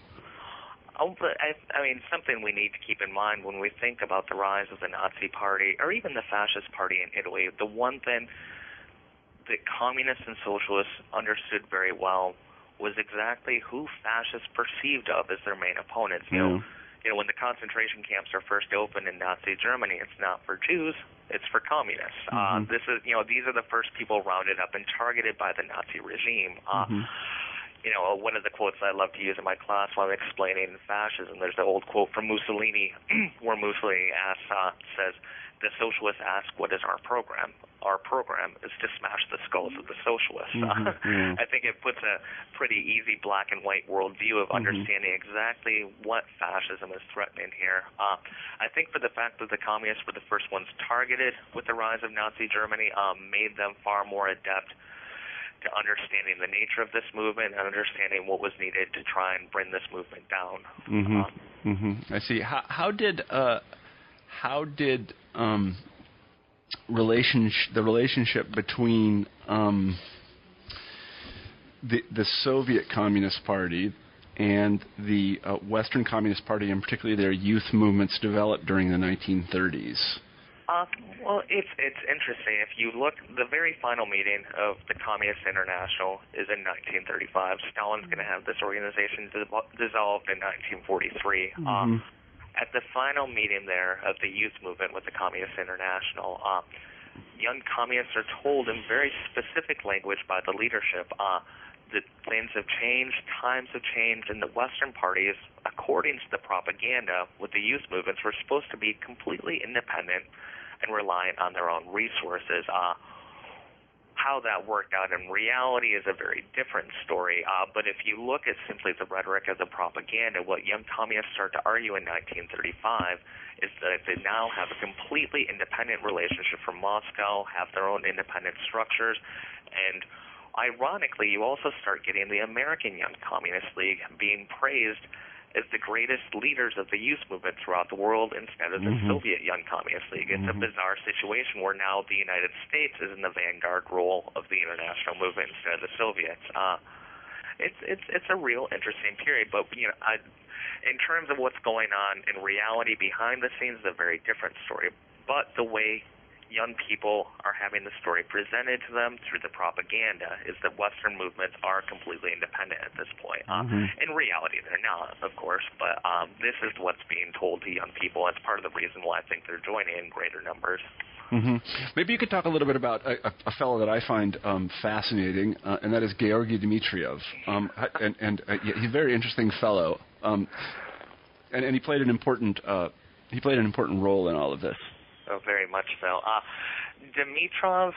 Oh, but I, I mean, something we need to keep in mind when we think about the rise of the Nazi Party or even the Fascist Party in Italy. The one thing that communists and socialists understood very well was exactly who fascists perceived of as their main opponents. You know, you know, when the concentration camps are first opened in Nazi Germany, it's not for Jews, it's for communists. Uh, Mhm. this is, you know, these are the first people rounded up and targeted by the Nazi regime. Uh, Mhm. You know, one of the quotes I love to use in my class while I'm explaining fascism, there's the old quote from Mussolini where Mussolini asks, uh, says, the socialists ask, what is our program? Our program is to smash the skulls of the socialists. Mhm, yeah. I think it puts a pretty easy black and white worldview of Mhm. understanding exactly what fascism is threatening here. Uh, I think for the fact that the communists were the first ones targeted with the rise of Nazi Germany um, made them far more adept to understanding the nature of this movement and understanding what was needed to try and bring this movement down. hmm Um, hmm I see. How, how did uh, how did um, relationship the relationship between um, the the Soviet Communist Party and the uh, Western Communist Party, and particularly their youth movements, develop during the 1930s? Uh, well, it's it's interesting. If you look, the very final meeting of the Communist International is in 1935. Stalin's going to have this organization dis- dissolved in 1943. Uh, Mhm. at the final meeting there of the youth movement with the Communist International, uh, young communists are told in very specific language by the leadership uh, that things have changed, times have changed, and the Western parties, according to the propaganda with the youth movements, were supposed to be completely independent and reliant on their own resources. Uh, how that worked out in reality is a very different story. Uh, but if you look at simply the rhetoric of the propaganda, what young communists start to argue in 1935 is that they now have a completely independent relationship from Moscow, have their own independent structures, and ironically, you also start getting the American Young Communist League being praised as the greatest leaders of the youth movement throughout the world instead of the Mhm. Soviet Young Communist League. It's Mhm. a bizarre situation where now the United States is in the vanguard role of the international movement instead of the Soviets. Uh, it's it's it's a real interesting period, but you know, I, in terms of what's going on in reality behind the scenes, is a very different story. But the way young people are having the story presented to them through the propaganda is that Western movements are completely independent at this point. Uh, Mhm. in reality, they're not, of course, but um, this is what's being told to young people. It's part of the reason why I think they're joining in greater numbers. hmm Maybe you could talk a little bit about a, a, fellow that I find um, fascinating, uh, and that is Georgy Dimitrov. Um, and and uh, he's a very interesting fellow, um, and, and he played an important uh, he played an important role in all of this. Oh, very much so. Uh, Dimitrov,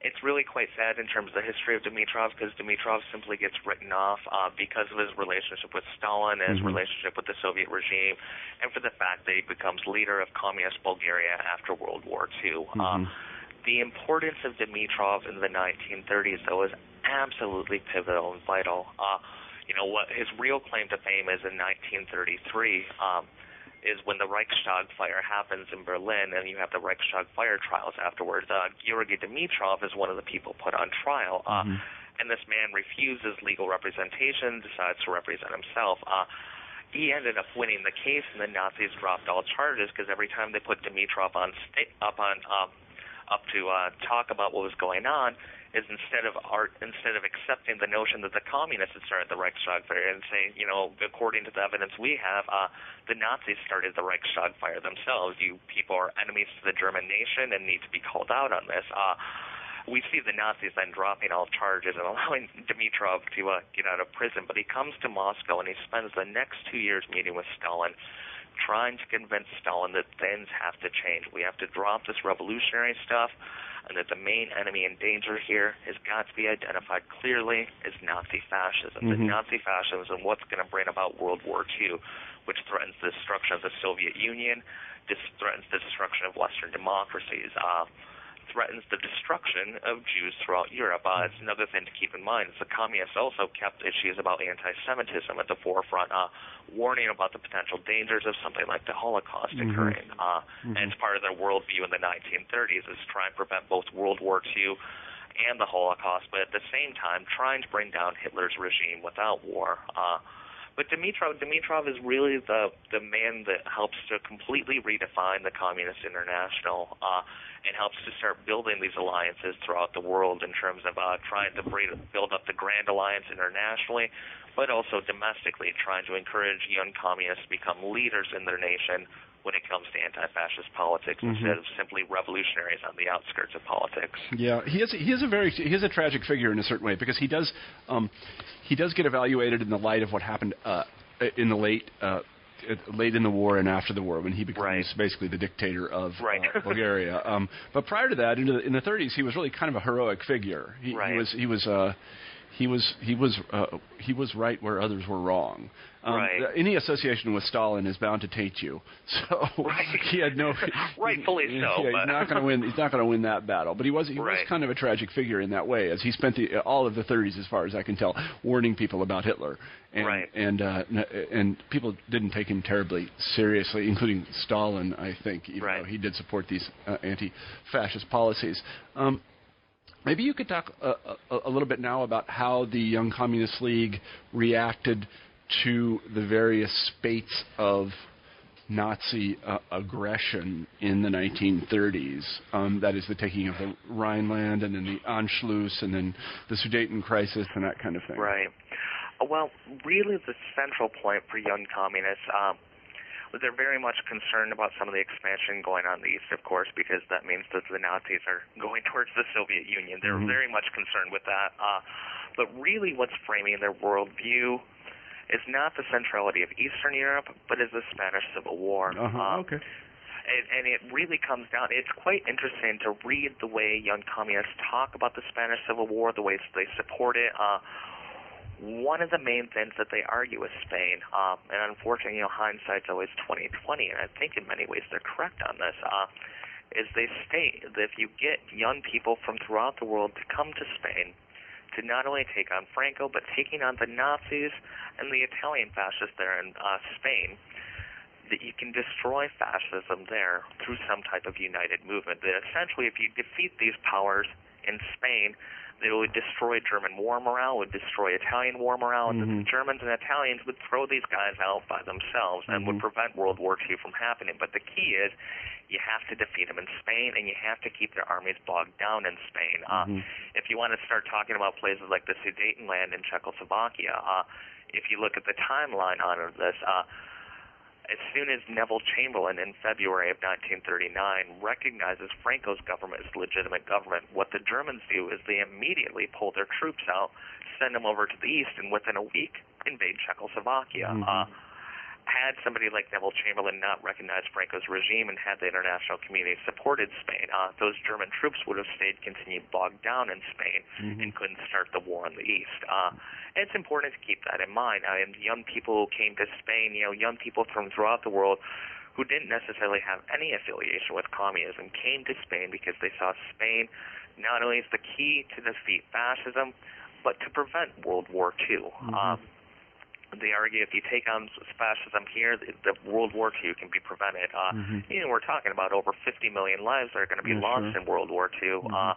it's really quite sad in terms of the history of Dimitrov because Dimitrov simply gets written off uh, because of his relationship with Stalin and his Mhm. relationship with the Soviet regime, and for the fact that he becomes leader of communist Bulgaria after World War II. Uh, Mhm. the importance of Dimitrov in the 1930s, though, is absolutely pivotal and vital. Uh, you know what his real claim to fame is in 1933. Um, is when the Reichstag fire happens in Berlin, and you have the Reichstag fire trials afterwards. Uh, Georgy Dimitrov is one of the people put on trial, uh, mm-hmm. and this man refuses legal representation, decides to represent himself. Uh, he ended up winning the case, and the Nazis dropped all charges because every time they put Dimitrov on sta- up on uh, up to uh, talk about what was going on, is instead of art, instead of accepting the notion that the communists had started the Reichstag fire and saying, you know, according to the evidence we have, uh, the Nazis started the Reichstag fire themselves. You people are enemies to the German nation and need to be called out on this. Uh, we see the Nazis then dropping all charges and allowing Dimitrov to uh, get out of prison. But he comes to Moscow and he spends the next two years meeting with Stalin, trying to convince Stalin that things have to change. We have to drop this revolutionary stuff and that the main enemy and danger here has got to be identified clearly as Nazi fascism. Mm-hmm. The Nazi fascism is what's going to bring about World War II, which threatens the destruction of the Soviet Union, this threatens the destruction of Western democracies. Uh, threatens the destruction of Jews throughout Europe. Uh, it's another thing to keep in mind. The communists also kept issues about anti-Semitism at the forefront, uh, warning about the potential dangers of something like the Holocaust mm-hmm. occurring. Uh, mm-hmm. And it's part of their worldview in the 1930s is try and prevent both World War II and the Holocaust, but at the same time trying to bring down Hitler's regime without war. Uh, but Dimitrov, Dimitrov is really the the man that helps to completely redefine the Communist International uh, and helps to start building these alliances throughout the world in terms of uh, trying to build up the Grand Alliance internationally, but also domestically, trying to encourage young communists to become leaders in their nation when it comes to anti-fascist politics mm-hmm. instead of simply revolutionaries on the outskirts of politics. Yeah, he is he is a very he is a tragic figure in a certain way because he does um, he does get evaluated in the light of what happened uh, in the late. Uh, late in the war and after the war when he becomes right. basically the dictator of right. uh, Bulgaria. Um, but prior to that, in the, in the 30s, he was really kind of a heroic figure. He, right. he was he was uh, he was he was uh, he was right where others were wrong. Um, right. Any association with Stalin is bound to taint you. So right. he had no rightfully he, so. Yeah, he's not going to win. He's not going to win that battle. But he was he right. was kind of a tragic figure in that way, as he spent the, all of the 30s, as far as I can tell, warning people about Hitler. And, right. And uh, and people didn't take him terribly seriously, including Stalin, I think, even right. though he did support these uh, anti-fascist policies. Um, Maybe you could talk a, a, a, little bit now about how the Young Communist League reacted to the various spates of Nazi uh, aggression in the 1930s. Um, that is the taking of the Rhineland and then the Anschluss and then the Sudeten crisis and that kind of thing. Right. Well, really, the central point for young communists um, they're very much concerned about some of the expansion going on in the east, of course, because that means that the Nazis are going towards the Soviet Union. They're mm-hmm. very much concerned with that. Uh, but really, what's framing their worldview is not the centrality of Eastern Europe, but is the Spanish Civil War. Uh-huh, uh, okay. And, and it really comes down. It's quite interesting to read the way young communists talk about the Spanish Civil War, the ways they support it. Uh, one of the main things that they argue is Spain, um, and unfortunately, you know, hindsight's always 2020, and I think in many ways they're correct on this. Uh, is they state that if you get young people from throughout the world to come to Spain to not only take on Franco, but taking on the Nazis and the Italian fascists there in uh, Spain, that you can destroy fascism there through some type of united movement. That essentially, if you defeat these powers in Spain, it would destroy German war morale, would destroy Italian war morale, mm-hmm. and the Germans and Italians would throw these guys out by themselves and mm-hmm. would prevent World War II from happening. But the key is you have to defeat them in Spain, and you have to keep their armies bogged down in Spain. Uh, mm-hmm. If you want to start talking about places like the Sudetenland in Czechoslovakia, uh, if you look at the timeline on this, uh, as soon as Neville Chamberlain in February of 1939 recognizes Franco's government as legitimate government, what the Germans do is they immediately pull their troops out, send them over to the east, and within a week invade Czechoslovakia. Mm-hmm. Uh, had somebody like Neville Chamberlain not recognized Franco's regime and had the international community supported Spain, uh, those German troops would have stayed continued bogged down in Spain mm-hmm. and couldn't start the war in the east. Uh, and it's important to keep that in mind. And young people who came to Spain, you know, young people from throughout the world who didn't necessarily have any affiliation with communism came to Spain because they saw Spain not only as the key to defeat fascism, but to prevent World War II. Mm-hmm. Um, they argue if you take on fascism here, the, the World War II can be prevented. Uh, Mhm. You know, we're talking about over 50 million lives that are going to be Yeah, lost sure. in World War II. Mhm. Uh,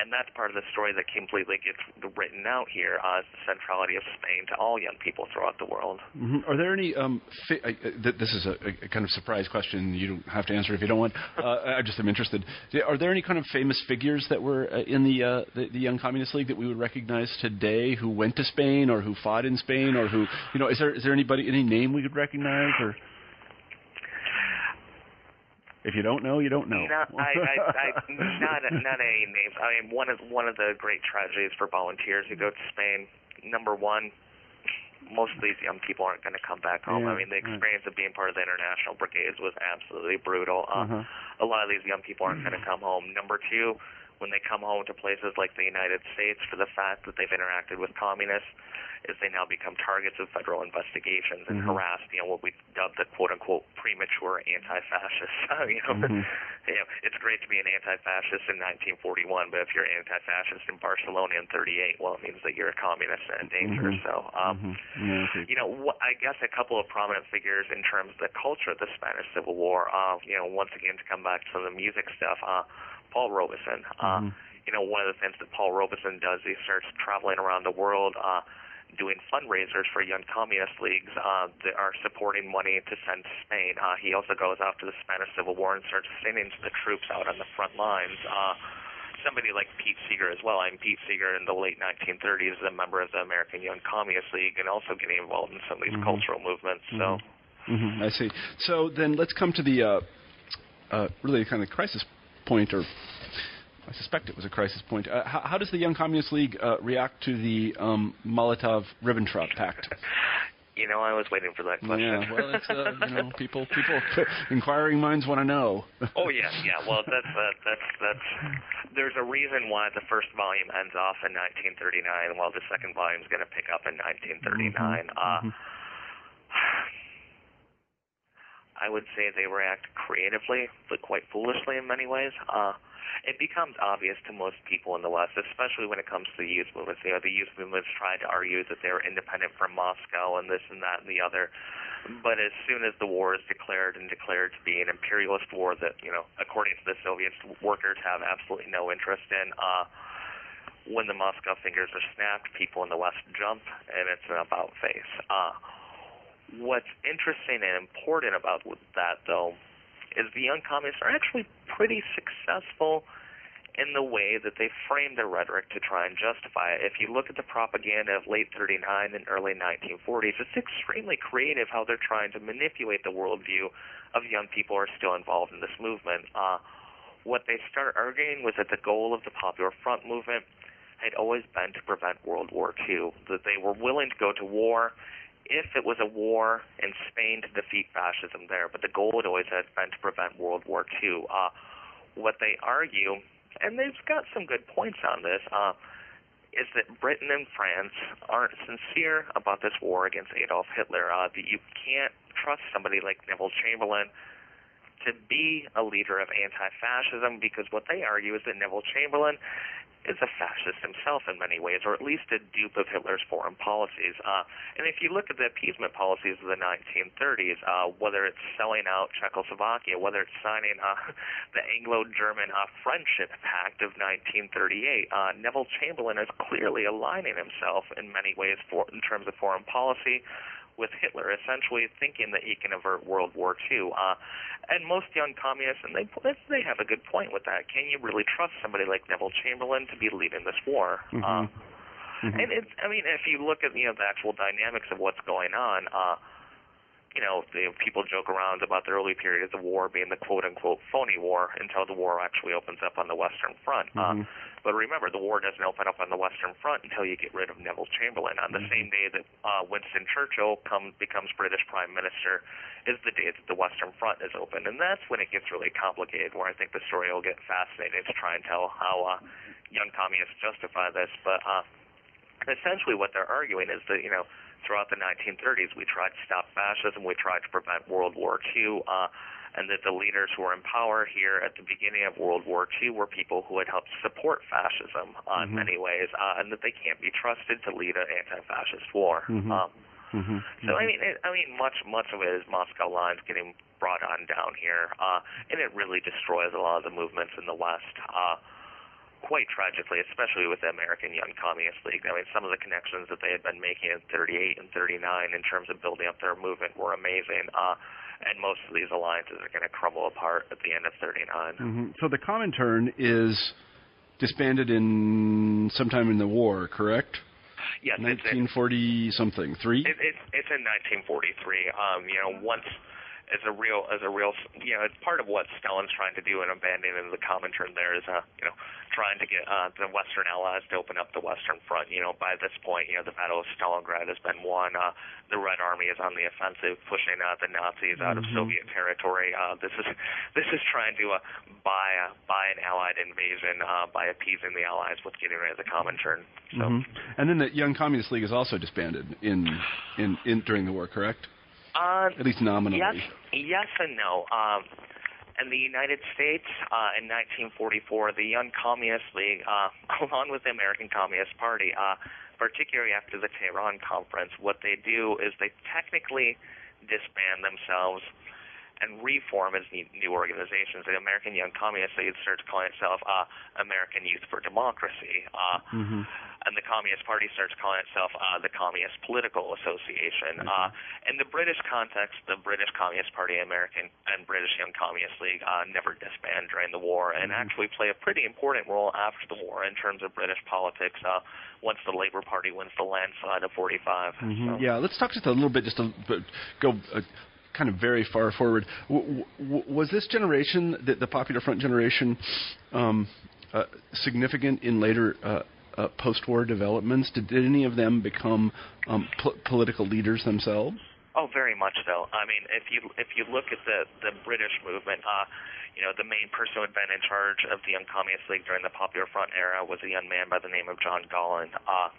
and that's part of the story that completely gets written out here uh, the centrality of Spain to all young people throughout the world. hmm Are there any? Um, fi- uh, th- this is a, a kind of surprise question. You don't have to answer if you don't want. Uh, I just am interested. Are there any kind of famous figures that were uh, in the, uh, the the Young Communist League that we would recognize today, who went to Spain or who fought in Spain, or who you know? Is there is there anybody any name we could recognize or? If you don't know, you don't know. Not, I, I, I, not, not any names. I mean, one of one of the great tragedies for volunteers who go to Spain. Number one, most of these young people aren't going to come back home. Yeah, I mean, the experience of being part of the international brigades was absolutely brutal. Uh, Uh-huh. A lot of these young people aren't going to come home. Number two, when they come home to places like the United States for the fact that they've interacted with communists, is they now become targets of federal investigations and Mhm. harassed. You know what we dubbed the quote unquote premature anti-fascists. you know, Mhm. you know, it's great to be an anti-fascist in 1941, but if you're anti-fascist in Barcelona in 38, well, it means that you're a communist and dangerous. Mhm. So, um, Mhm. Yeah, you know, wh- I guess a couple of prominent figures in terms of the culture of the Spanish Civil War. Uh, you know, once again to come back to the music stuff. Uh, Paul Robeson. Uh, Mhm. You know, one of the things that Paul Robeson does, he starts traveling around the world. Uh, doing fundraisers for young communist leagues uh, that are supporting money to send to Spain. Uh, he also goes after the Spanish Civil War and starts sending to the troops out on the front lines. Uh, somebody like Pete Seeger as well. I'm Pete Seeger in the late 1930s, is a member of the American Young Communist League, and also getting involved in some of these Mhm. cultural movements. So, hmm I see. So then let's come to the uh, uh, really kind of crisis point, or I suspect it was a crisis point. Uh, how, how does the Young Communist League uh, react to the um, Molotov-Ribbentrop Pact? you know, I was waiting for that question. Yeah, well, it's uh, you know people people inquiring minds want to know. Oh yeah, yeah. Well, that's uh, that's that's. There's a reason why the first volume ends off in 1939, while the second volume is going to pick up in 1939. Uh, mhm. I would say they react creatively, but quite foolishly in many ways. Uh, it becomes obvious to most people in the West, especially when it comes to the youth movements. You know, the youth movements tried to argue that they were independent from Moscow and this and that and the other. But as soon as the war is declared and declared to be an imperialist war that, you know, according to the Soviets, workers have absolutely no interest in, uh, when the Moscow fingers are snapped, people in the West jump, and it's an about face. Uh, what's interesting and important about that, though, is the young communists are actually pretty successful in the way that they frame their rhetoric to try and justify it. If you look at the propaganda of late 39 and early 1940s, it's extremely creative how they're trying to manipulate the worldview of young people who are still involved in this movement. Uh, what they start arguing was that the goal of the Popular Front movement had always been to prevent World War II, that they were willing to go to war if it was a war in Spain to defeat fascism there, but the goal had always had been to prevent World War II. Uh, what they argue, and they've got some good points on this, uh, is that Britain and France aren't sincere about this war against Adolf Hitler. Uh, that you can't trust somebody like Neville Chamberlain to be a leader of anti-fascism because what they argue is that Neville Chamberlain is a fascist himself in many ways, or at least a dupe of Hitler's foreign policies. Uh, and if you look at the appeasement policies of the 1930s, uh, whether it's selling out Czechoslovakia, whether it's signing uh, the Anglo-German uh, Friendship Pact of 1938, uh, Neville Chamberlain is clearly aligning himself in many ways for, in terms of foreign policy with Hitler, essentially thinking that he can avert World War II. Uh, and most young communists, and they they have a good point with that. Can you really trust somebody like Neville Chamberlain to be leading this war? Mhm. Uh, Mhm. and it's, I mean, if you look at you know the actual dynamics of what's going on, uh, you know, the, people joke around about the early period of the war being the quote unquote phony war until the war actually opens up on the Western Front. Mhm. Uh, but remember, the war doesn't open up on the Western Front until you get rid of Neville Chamberlain. On the Mhm. same day that uh, Winston Churchill comes becomes British Prime Minister, is the day that the Western Front is opened, and that's when it gets really complicated. Where I think the story will get fascinating to try and tell how uh, young communists justify this. But uh, essentially, what they're arguing is that you know throughout the 1930s we tried to stop fascism, we tried to prevent World War II. Uh, and that the leaders who were in power here at the beginning of World War II were people who had helped support fascism uh, in Mhm. many ways, uh, and that they can't be trusted to lead an anti-fascist war. Mhm. Um, Mm-hmm. So I mean, it, I mean, much much of it is Moscow lines getting brought on down here, uh, and it really destroys a lot of the movements in the West. Uh, quite tragically, especially with the American Young Communist League. I mean, some of the connections that they had been making in 38 and 39 in terms of building up their movement were amazing. Uh, and most of these alliances are going to crumble apart at the end of 39. Mm-hmm. So the Comintern is disbanded in sometime in the war, correct? Yes, 1940 something. Three. It, it's it's in 1943. Um, you know, once as a real as a real you know it's part of what Stalin's trying to do in abandoning the common Comintern there is uh you know trying to get uh the Western Allies to open up the Western Front. You know by this point you know the Battle of Stalingrad has been won. Uh the Red Army is on the offensive pushing uh, the Nazis out mm-hmm. of Soviet territory. Uh this is this is trying to uh, buy uh, buy an Allied invasion uh by appeasing the Allies with getting rid of the Comintern so. Mm-hmm. and then the Young Communist League is also disbanded in in, in during the war correct uh, At least nominally. Yes, yes and no. Um, in the United States, uh, in 1944, the Young Communist League, uh, along with the American Communist Party, uh, particularly after the Tehran Conference, what they do is they technically disband themselves and reform as new organizations. The American Young Communist League starts calling itself uh, American Youth for Democracy, uh, mm-hmm. and the Communist Party starts calling itself uh, the Communist Political Association. Mm-hmm. Uh, in the British context, the British Communist Party, American and British Young Communist League uh, never disband during the war, and mm-hmm. actually play a pretty important role after the war in terms of British politics. Uh, once the Labour Party wins the landslide of 45. Mm-hmm. So. Yeah, let's talk just a little bit, just to go uh, kind of very far forward. W- w- was this generation, the, the Popular Front generation, um, uh, significant in later uh, uh, post-war developments? Did, did, any of them become um, po- political leaders themselves? Oh, very much so. I mean, if you if you look at the the British movement, uh, you know, the main person who had been in charge of the Young Communist League during the Popular Front era was a young man by the name of John Gollan. Uh,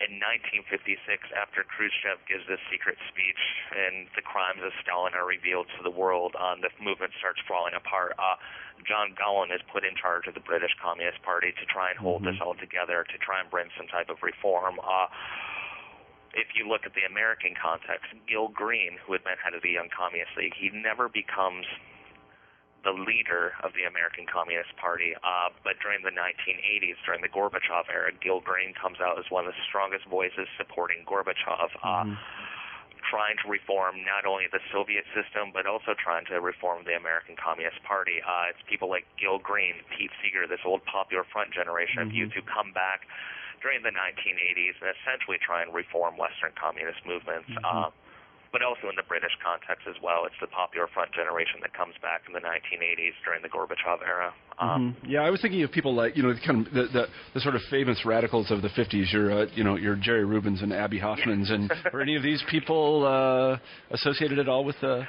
in 1956, after Khrushchev gives this secret speech and the crimes of Stalin are revealed to the world, um, the movement starts falling apart. Uh, John Gollan is put in charge of the British Communist Party to try and hold mm-hmm. this all together, to try and bring some type of reform. Uh, if you look at the American context, Gil Green, who had been head of the Young Communist League, he never becomes the leader of the American Communist Party. Uh, but during the 1980s, during the Gorbachev era, Gil Green comes out as one of the strongest voices supporting Gorbachev. Uh, mm-hmm. Trying to reform not only the Soviet system, but also trying to reform the American Communist Party. Uh, it's people like Gil Green, Pete Seeger, this old Popular Front generation mm-hmm. of youth who come back during the 1980s and essentially try and reform Western communist movements. Mm-hmm. Uh, but also in the British context as well. It's the Popular Front generation that comes back in the 1980s during the Gorbachev era. Um, mm-hmm. Yeah, I was thinking of people like you know the kind of the the, the sort of famous radicals of the 50s. Your uh, you know your Jerry Rubins and Abby Hoffmans, and were any of these people uh, associated at all with the?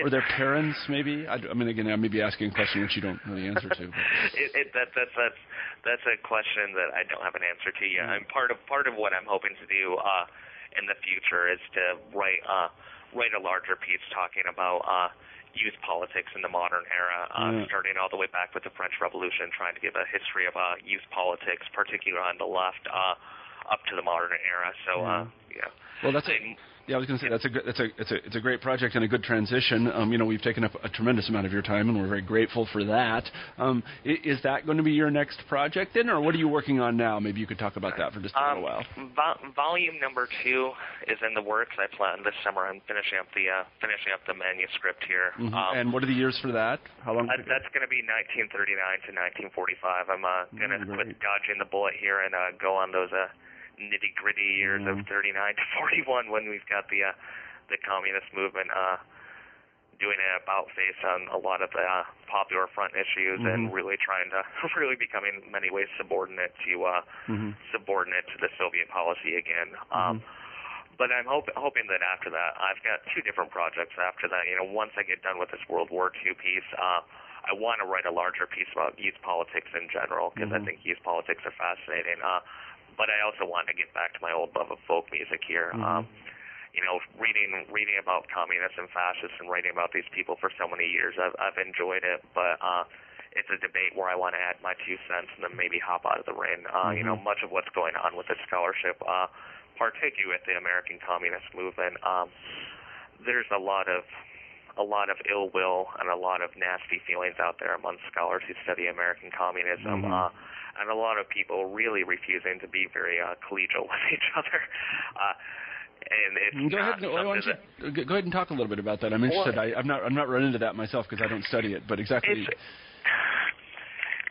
or their parents, maybe. I, I mean, again, I may be asking a question which you don't know the answer to. it, it, that, that's that's that's a question that I don't have an answer to yet. Mm-hmm. I'm part of part of what I'm hoping to do uh, in the future is to write uh, write a larger piece talking about uh, youth politics in the modern era, uh, Yeah. starting all the way back with the French Revolution, trying to give a history of uh, youth politics, particularly on the left, uh, up to the modern era. So, uh, yeah. Well, that's I'm- yeah. I was going to say that's a good, that's a it's a it's a great project and a good transition. Um, you know, we've taken up a tremendous amount of your time, and we're very grateful for that. Um, i- is that going to be your next project then, or what are you working on now? Maybe you could talk about that for just a little Um, while. vo- volume number two is in the works. I plan this summer. I'm finishing up the uh, finishing up the manuscript here. Mhm. Um, and what are the years for that? How long? that, that's going to be 1939 to 1945. I'm uh, going to Mm, quit dodging the bullet here and uh, go on those uh, nitty gritty years Mhm. of 39 to 41 when we've got the uh, the communist movement uh, doing an about face on a lot of the uh, popular front issues Mhm. and really trying to really becoming in many ways subordinate to uh, Mhm. subordinate to the Soviet policy again. Um, but I'm hope, hoping that after that, I've got two different projects after that. You know, once I get done with this World War II piece, uh, I want to write a larger piece about youth politics in general because Mhm. I think youth politics are fascinating. Uh, but I also want to get back to my old love of folk music here. Mhm. Um, you know, reading reading about communists and fascists and writing about these people for so many years, I've I've enjoyed it, but uh, it's a debate where I want to add my two cents and then maybe hop out of the ring. Uh, You know, Mhm. much of what's going on with the scholarship uh, partake with the American Communist movement, um, there's a lot of a lot of ill will and a lot of nasty feelings out there among scholars who study American communism. Mhm. Uh, and a lot of people really refusing to be very uh, collegial with each other. Uh, and it's Go ahead. Something you go ahead and talk a little bit about that? I'm interested. I, I've not. I'm not run into that myself because I don't study it. But exactly.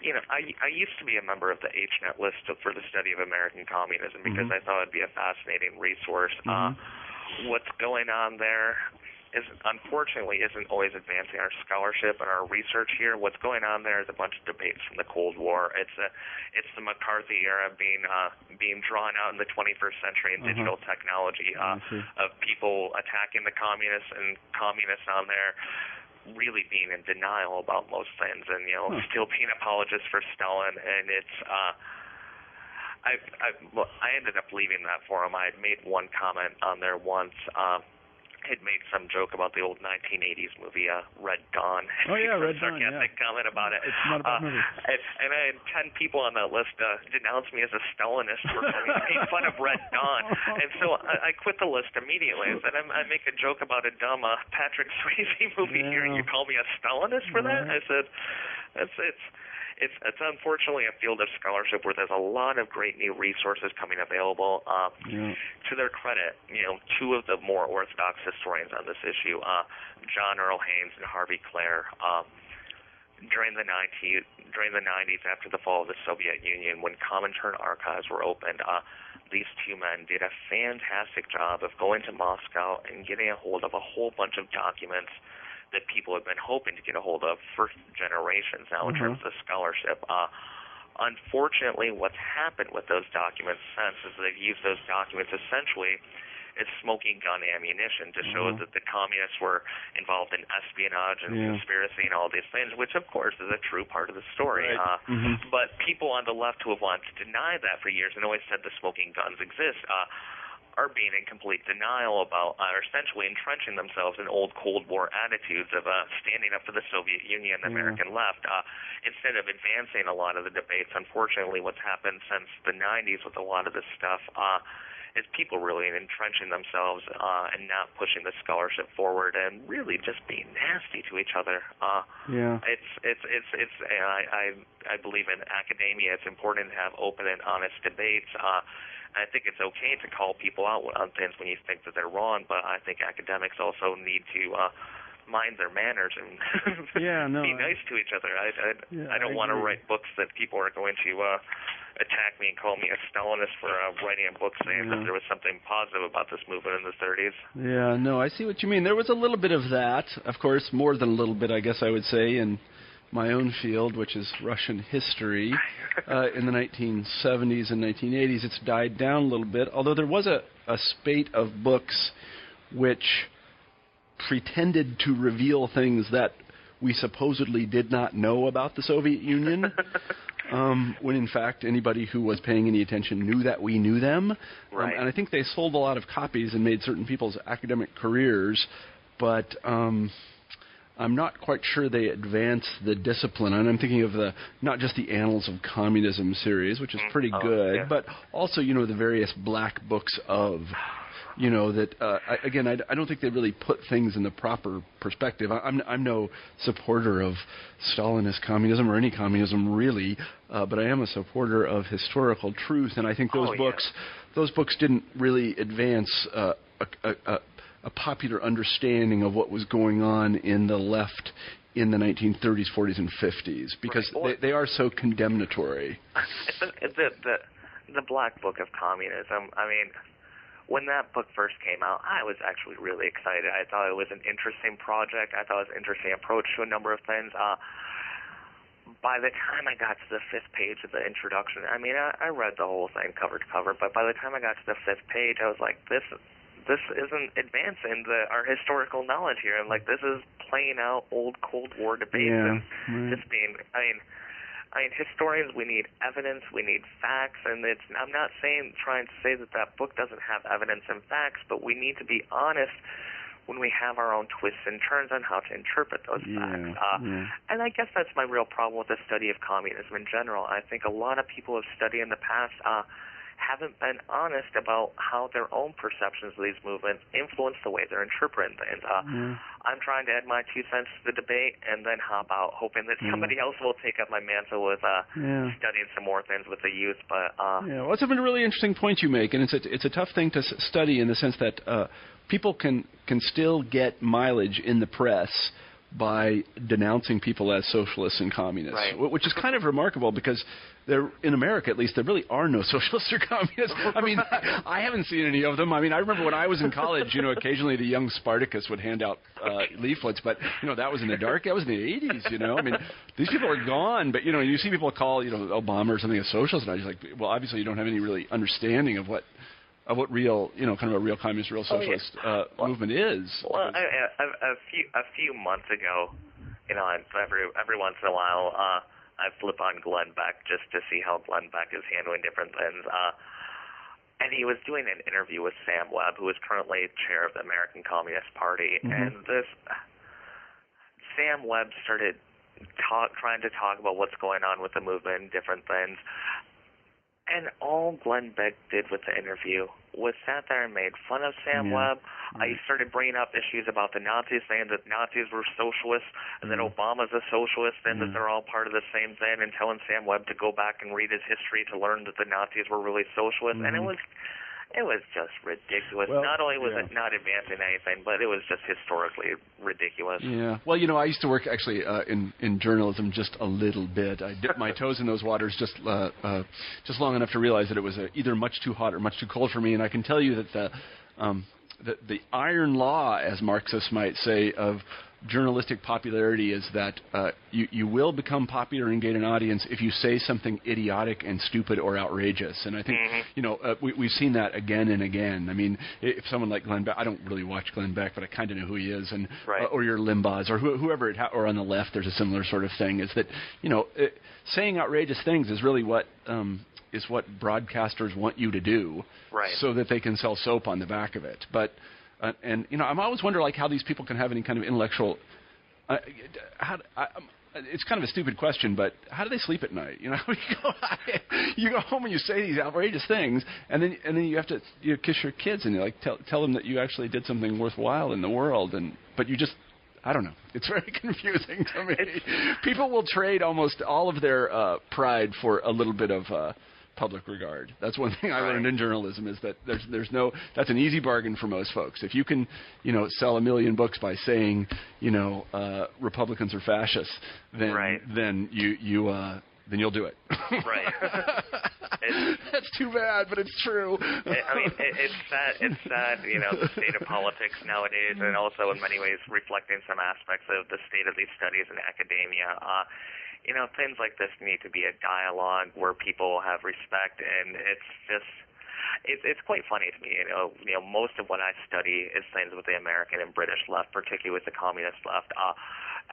You know, I I used to be a member of the HNet list for the study of American communism because Mhm. I thought it'd be a fascinating resource. Mhm. Uh, what's going on there is unfortunately isn't always advancing our scholarship and our research here. What's going on there is a bunch of debates from the Cold War. It's a it's the McCarthy era being uh, being drawn out in the 21st century in Uh-huh. digital technology uh, of people attacking the communists and communists on there really being in denial about most things and you know Huh. still being apologists for Stalin and it's uh I I well, I ended up leaving that forum. I had made one comment on there once. Um had made some joke about the old 1980s movie uh, Red Dawn. Oh, yeah, Red Dawn, sarcastic yeah. comment about it. It's not a bad Uh, movie. And, and I had 10 people on that list uh, denounce me as a Stalinist for making fun of Red Dawn. And so I, I quit the list immediately. I said, I'm, I make a joke about a dumb uh, Patrick Swayze movie here, and you call me a Stalinist for that? Right. I said, it's it's it's it's unfortunately a field of scholarship where there's a lot of great new resources coming available. Uh, Yeah. to their credit, you know, two of the more orthodox historians on this issue, uh, John Earl Haynes and Harvey Klehr, um, during the 90s, during the 90s after the fall of the Soviet Union, when Comintern archives were opened, uh, these two men did a fantastic job of going to Moscow and getting a hold of a whole bunch of documents that people have been hoping to get a hold of for generations now in Mhm. terms of scholarship. Uh, unfortunately, what's happened with those documents since is they've used those documents essentially as smoking gun ammunition to show Mhm. that the communists were involved in espionage and Yeah. conspiracy and all these things, which of course is a true part of the story. Right. Uh, Mhm. but people on the left who have wanted to deny that for years and always said the smoking guns exist uh, are being in complete denial about, uh, are essentially entrenching themselves in old Cold War attitudes of uh, standing up for the Soviet Union and the Yeah. American left, uh, instead of advancing a lot of the debates. Unfortunately, what's happened since the 90s with a lot of this stuff uh, is people really entrenching themselves uh, and not pushing the scholarship forward and really just being nasty to each other. Uh, Yeah. it's it's it's it's I I I believe in academia. It's important to have open and honest debates. Uh, I think it's okay to call people out on things when you think that they're wrong, but I think academics also need to uh, mind their manners and Yeah, no, be I- nice to each other. I I, Yeah, I don't I want to write books that people are going to uh, attack me and call me a Stalinist for uh, writing a book saying Yeah. that there was something positive about this movement in the 30s. Yeah, no, I see what you mean. There was a little bit of that, of course, more than a little bit, I guess I would say, in my own field, which is Russian history. Uh, in the 1970s and 1980s, it's died down a little bit, although there was a, a spate of books which pretended to reveal things that we supposedly did not know about the Soviet Union. Um, when in fact anybody who was paying any attention knew that we knew them. Um, and I think they sold a lot of copies and made certain people's academic careers, but um, I'm not quite sure they advance the discipline. And I'm thinking of the not just the Annals of Communism series, which is pretty Oh, good, yeah. but also you know the various black books of. You know that uh, I, again. I, I don't think they really put things in the proper perspective. I, I'm I'm no supporter of Stalinist communism or any communism really, uh, but I am a supporter of historical truth, and I think those Oh, yeah. books those books didn't really advance uh, a, a, a, a popular understanding of what was going on in the left in the 1930s, 40s, and 50s because Right. they, they are so condemnatory. the the the Black Book of Communism. I mean, when that book first came out, I was actually really excited. I thought it was an interesting project. I thought it was an interesting approach to a number of things. Uh, by the time I got to the fifth page of the introduction, I mean, I, I read the whole thing cover to cover, but by the time I got to the fifth page, I was like, this this isn't advancing the our historical knowledge here. And like, this is playing out old Cold War debates Yeah, and right. just being. I mean. I mean, historians, we need evidence, we need facts, and it's. I'm not saying trying to say that that book doesn't have evidence and facts, but we need to be honest when we have our own twists and turns on how to interpret those Yeah, facts. Uh, yeah. And I guess that's my real problem with the study of communism in general. I think a lot of people have studied in the past uh, haven't been honest about how their own perceptions of these movements influence the way they're interpreting things. Uh, Yeah. I'm trying to add my two cents to the debate and then hop out, hoping that somebody else will take up my mantle with uh, Yeah. studying some more things with the youth. But uh, Yeah, well, it's a really interesting point you make, and it's a, it's a tough thing to s- study in the sense that uh, people can can still get mileage in the press by denouncing people as socialists and communists, Right. wh- which is kind of remarkable because there, in America at least, there really are no socialists or communists. I mean, I haven't seen any of them. I mean, I remember when I was in college, you know, occasionally the young Spartacus would hand out uh, leaflets, but you know, that was in the dark. That was in the '80s. You know, I mean, these people are gone. But you know, you see people call you know Obama or something a socialist, and I was like, well, obviously you don't have any really understanding of what of what real, you know, kind of a real communist, real Oh, yeah. socialist uh, movement is. Well, I, I, a few a few months ago, you know, every every once in a while, uh, I flip on Glenn Beck just to see how Glenn Beck is handling different things. Uh, and he was doing an interview with Sam Webb, who is currently chair of the American Communist Party, and this Sam Webb started talk, trying to talk about what's going on with the movement and different things. And all Glenn Beck did with the interview was sat there and made fun of Sam Yeah. Webb. Uh, he started bringing up issues about the Nazis, saying that Nazis were socialists and that Obama's a socialist and that they're all part of the same thing, and telling Sam Webb to go back and read his history to learn that the Nazis were really socialists. And it was, it was just ridiculous. Well, not only was yeah. it not advancing anything, but it was just historically ridiculous. Yeah. Well, you know, I used to work actually uh, in in journalism just a little bit. I dipped my toes in those waters just uh, uh, just long enough to realize that it was uh, either much too hot or much too cold for me. And I can tell you that the um, the, the iron law, as Marxists might say, of journalistic popularity is that uh, you you will become popular and gain an audience if you say something idiotic and stupid or outrageous. And I think you know uh, we, we've seen that again and again. I mean, if someone like Glenn Beck, I don't really watch Glenn Beck, but I kind of know who he is, and Right. uh, or your Limbaughs or who, whoever it ha- or on the left, there's a similar sort of thing. Is that you know uh, saying outrageous things is really what um, is what broadcasters want you to do, Right. so that they can sell soap on the back of it. But uh, and you know, I'm always wonder like how these people can have any kind of intellectual. Uh, how I, um, it's kind of a stupid question, but how do they sleep at night? You know, you go, you go home and you say these outrageous things, and then and then you have to you know, kiss your kids and you like tell tell them that you actually did something worthwhile in the world, and but you just I don't know. It's very confusing to me. People will trade almost all of their uh, pride for a little bit of uh, public regard. That's one thing I learned in journalism is that there's there's no that's an easy bargain for most folks. If you can, you know, sell a million books by saying, you know, uh, Republicans are fascists, then Right. then you you uh, then you'll do it. Right. It's- that's too bad, but it's true. I mean, it, it's sad. It's sad, you know, the state of politics nowadays, and also in many ways reflecting some aspects of the state of these studies in academia. Uh, you know, things like this need to be a dialogue where people have respect, and it's just. It's it's quite funny to me, you know. You know, most of what I study is things with the American and British left, particularly with the communist left. Uh,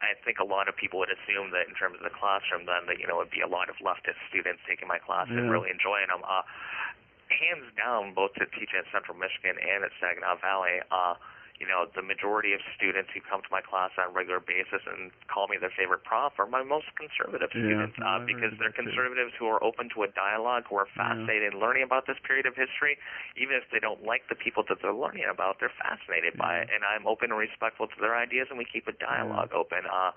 I think a lot of people would assume that in terms of the classroom, then that you know it'd be a lot of leftist students taking my class and really enjoying them. Uh, hands down, both to teach at Central Michigan and at Saginaw Valley, uh, you know, the majority of students who come to my class on a regular basis and call me their favorite prof are my most conservative Yeah, students uh, because they're that too. conservatives who are open to a dialogue, who are fascinated in learning about this period of history. Even if they don't like the people that they're learning about, they're fascinated by it, and I'm open and respectful to their ideas, and we keep a dialogue open. Uh,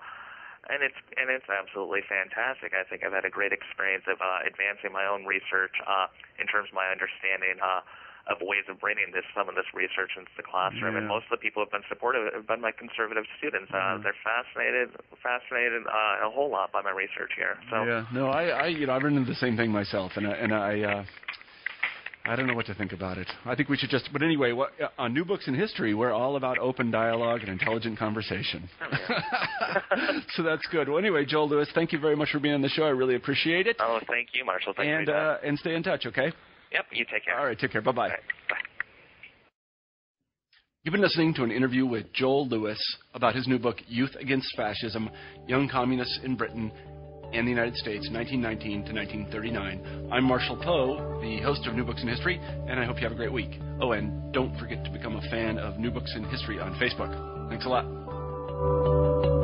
and it's and it's absolutely fantastic. I think I've had a great experience of uh, advancing my own research uh, in terms of my understanding uh, of ways of bringing this some of this research into the classroom. And most of the people who have been supportive have been my conservative students. Uh, They're fascinated fascinated uh, a whole lot by my research here. So Yeah, no, I, I, you know, I've run into the same thing myself, and I, and I, uh, I don't know what to think about it. I think we should just, but anyway, what, uh, on New Books in History, we're all about open dialogue and intelligent conversation. so that's good. Well, anyway, Joel Lewis, thank you very much for being on the show. I really appreciate it. oh, thank you, Marshall. Thank and you. uh, and stay in touch, okay? Yep, you take care. All right, take care. Bye bye. All right, bye. You've been listening to an interview with Joel Lewis about his new book, Youth Against Fascism Young Communists in Britain and the United States, 1919 to 1939. I'm Marshall Poe, the host of New Books in History, and I hope you have a great week. Oh, and don't forget to become a fan of New Books in History on Facebook. Thanks a lot.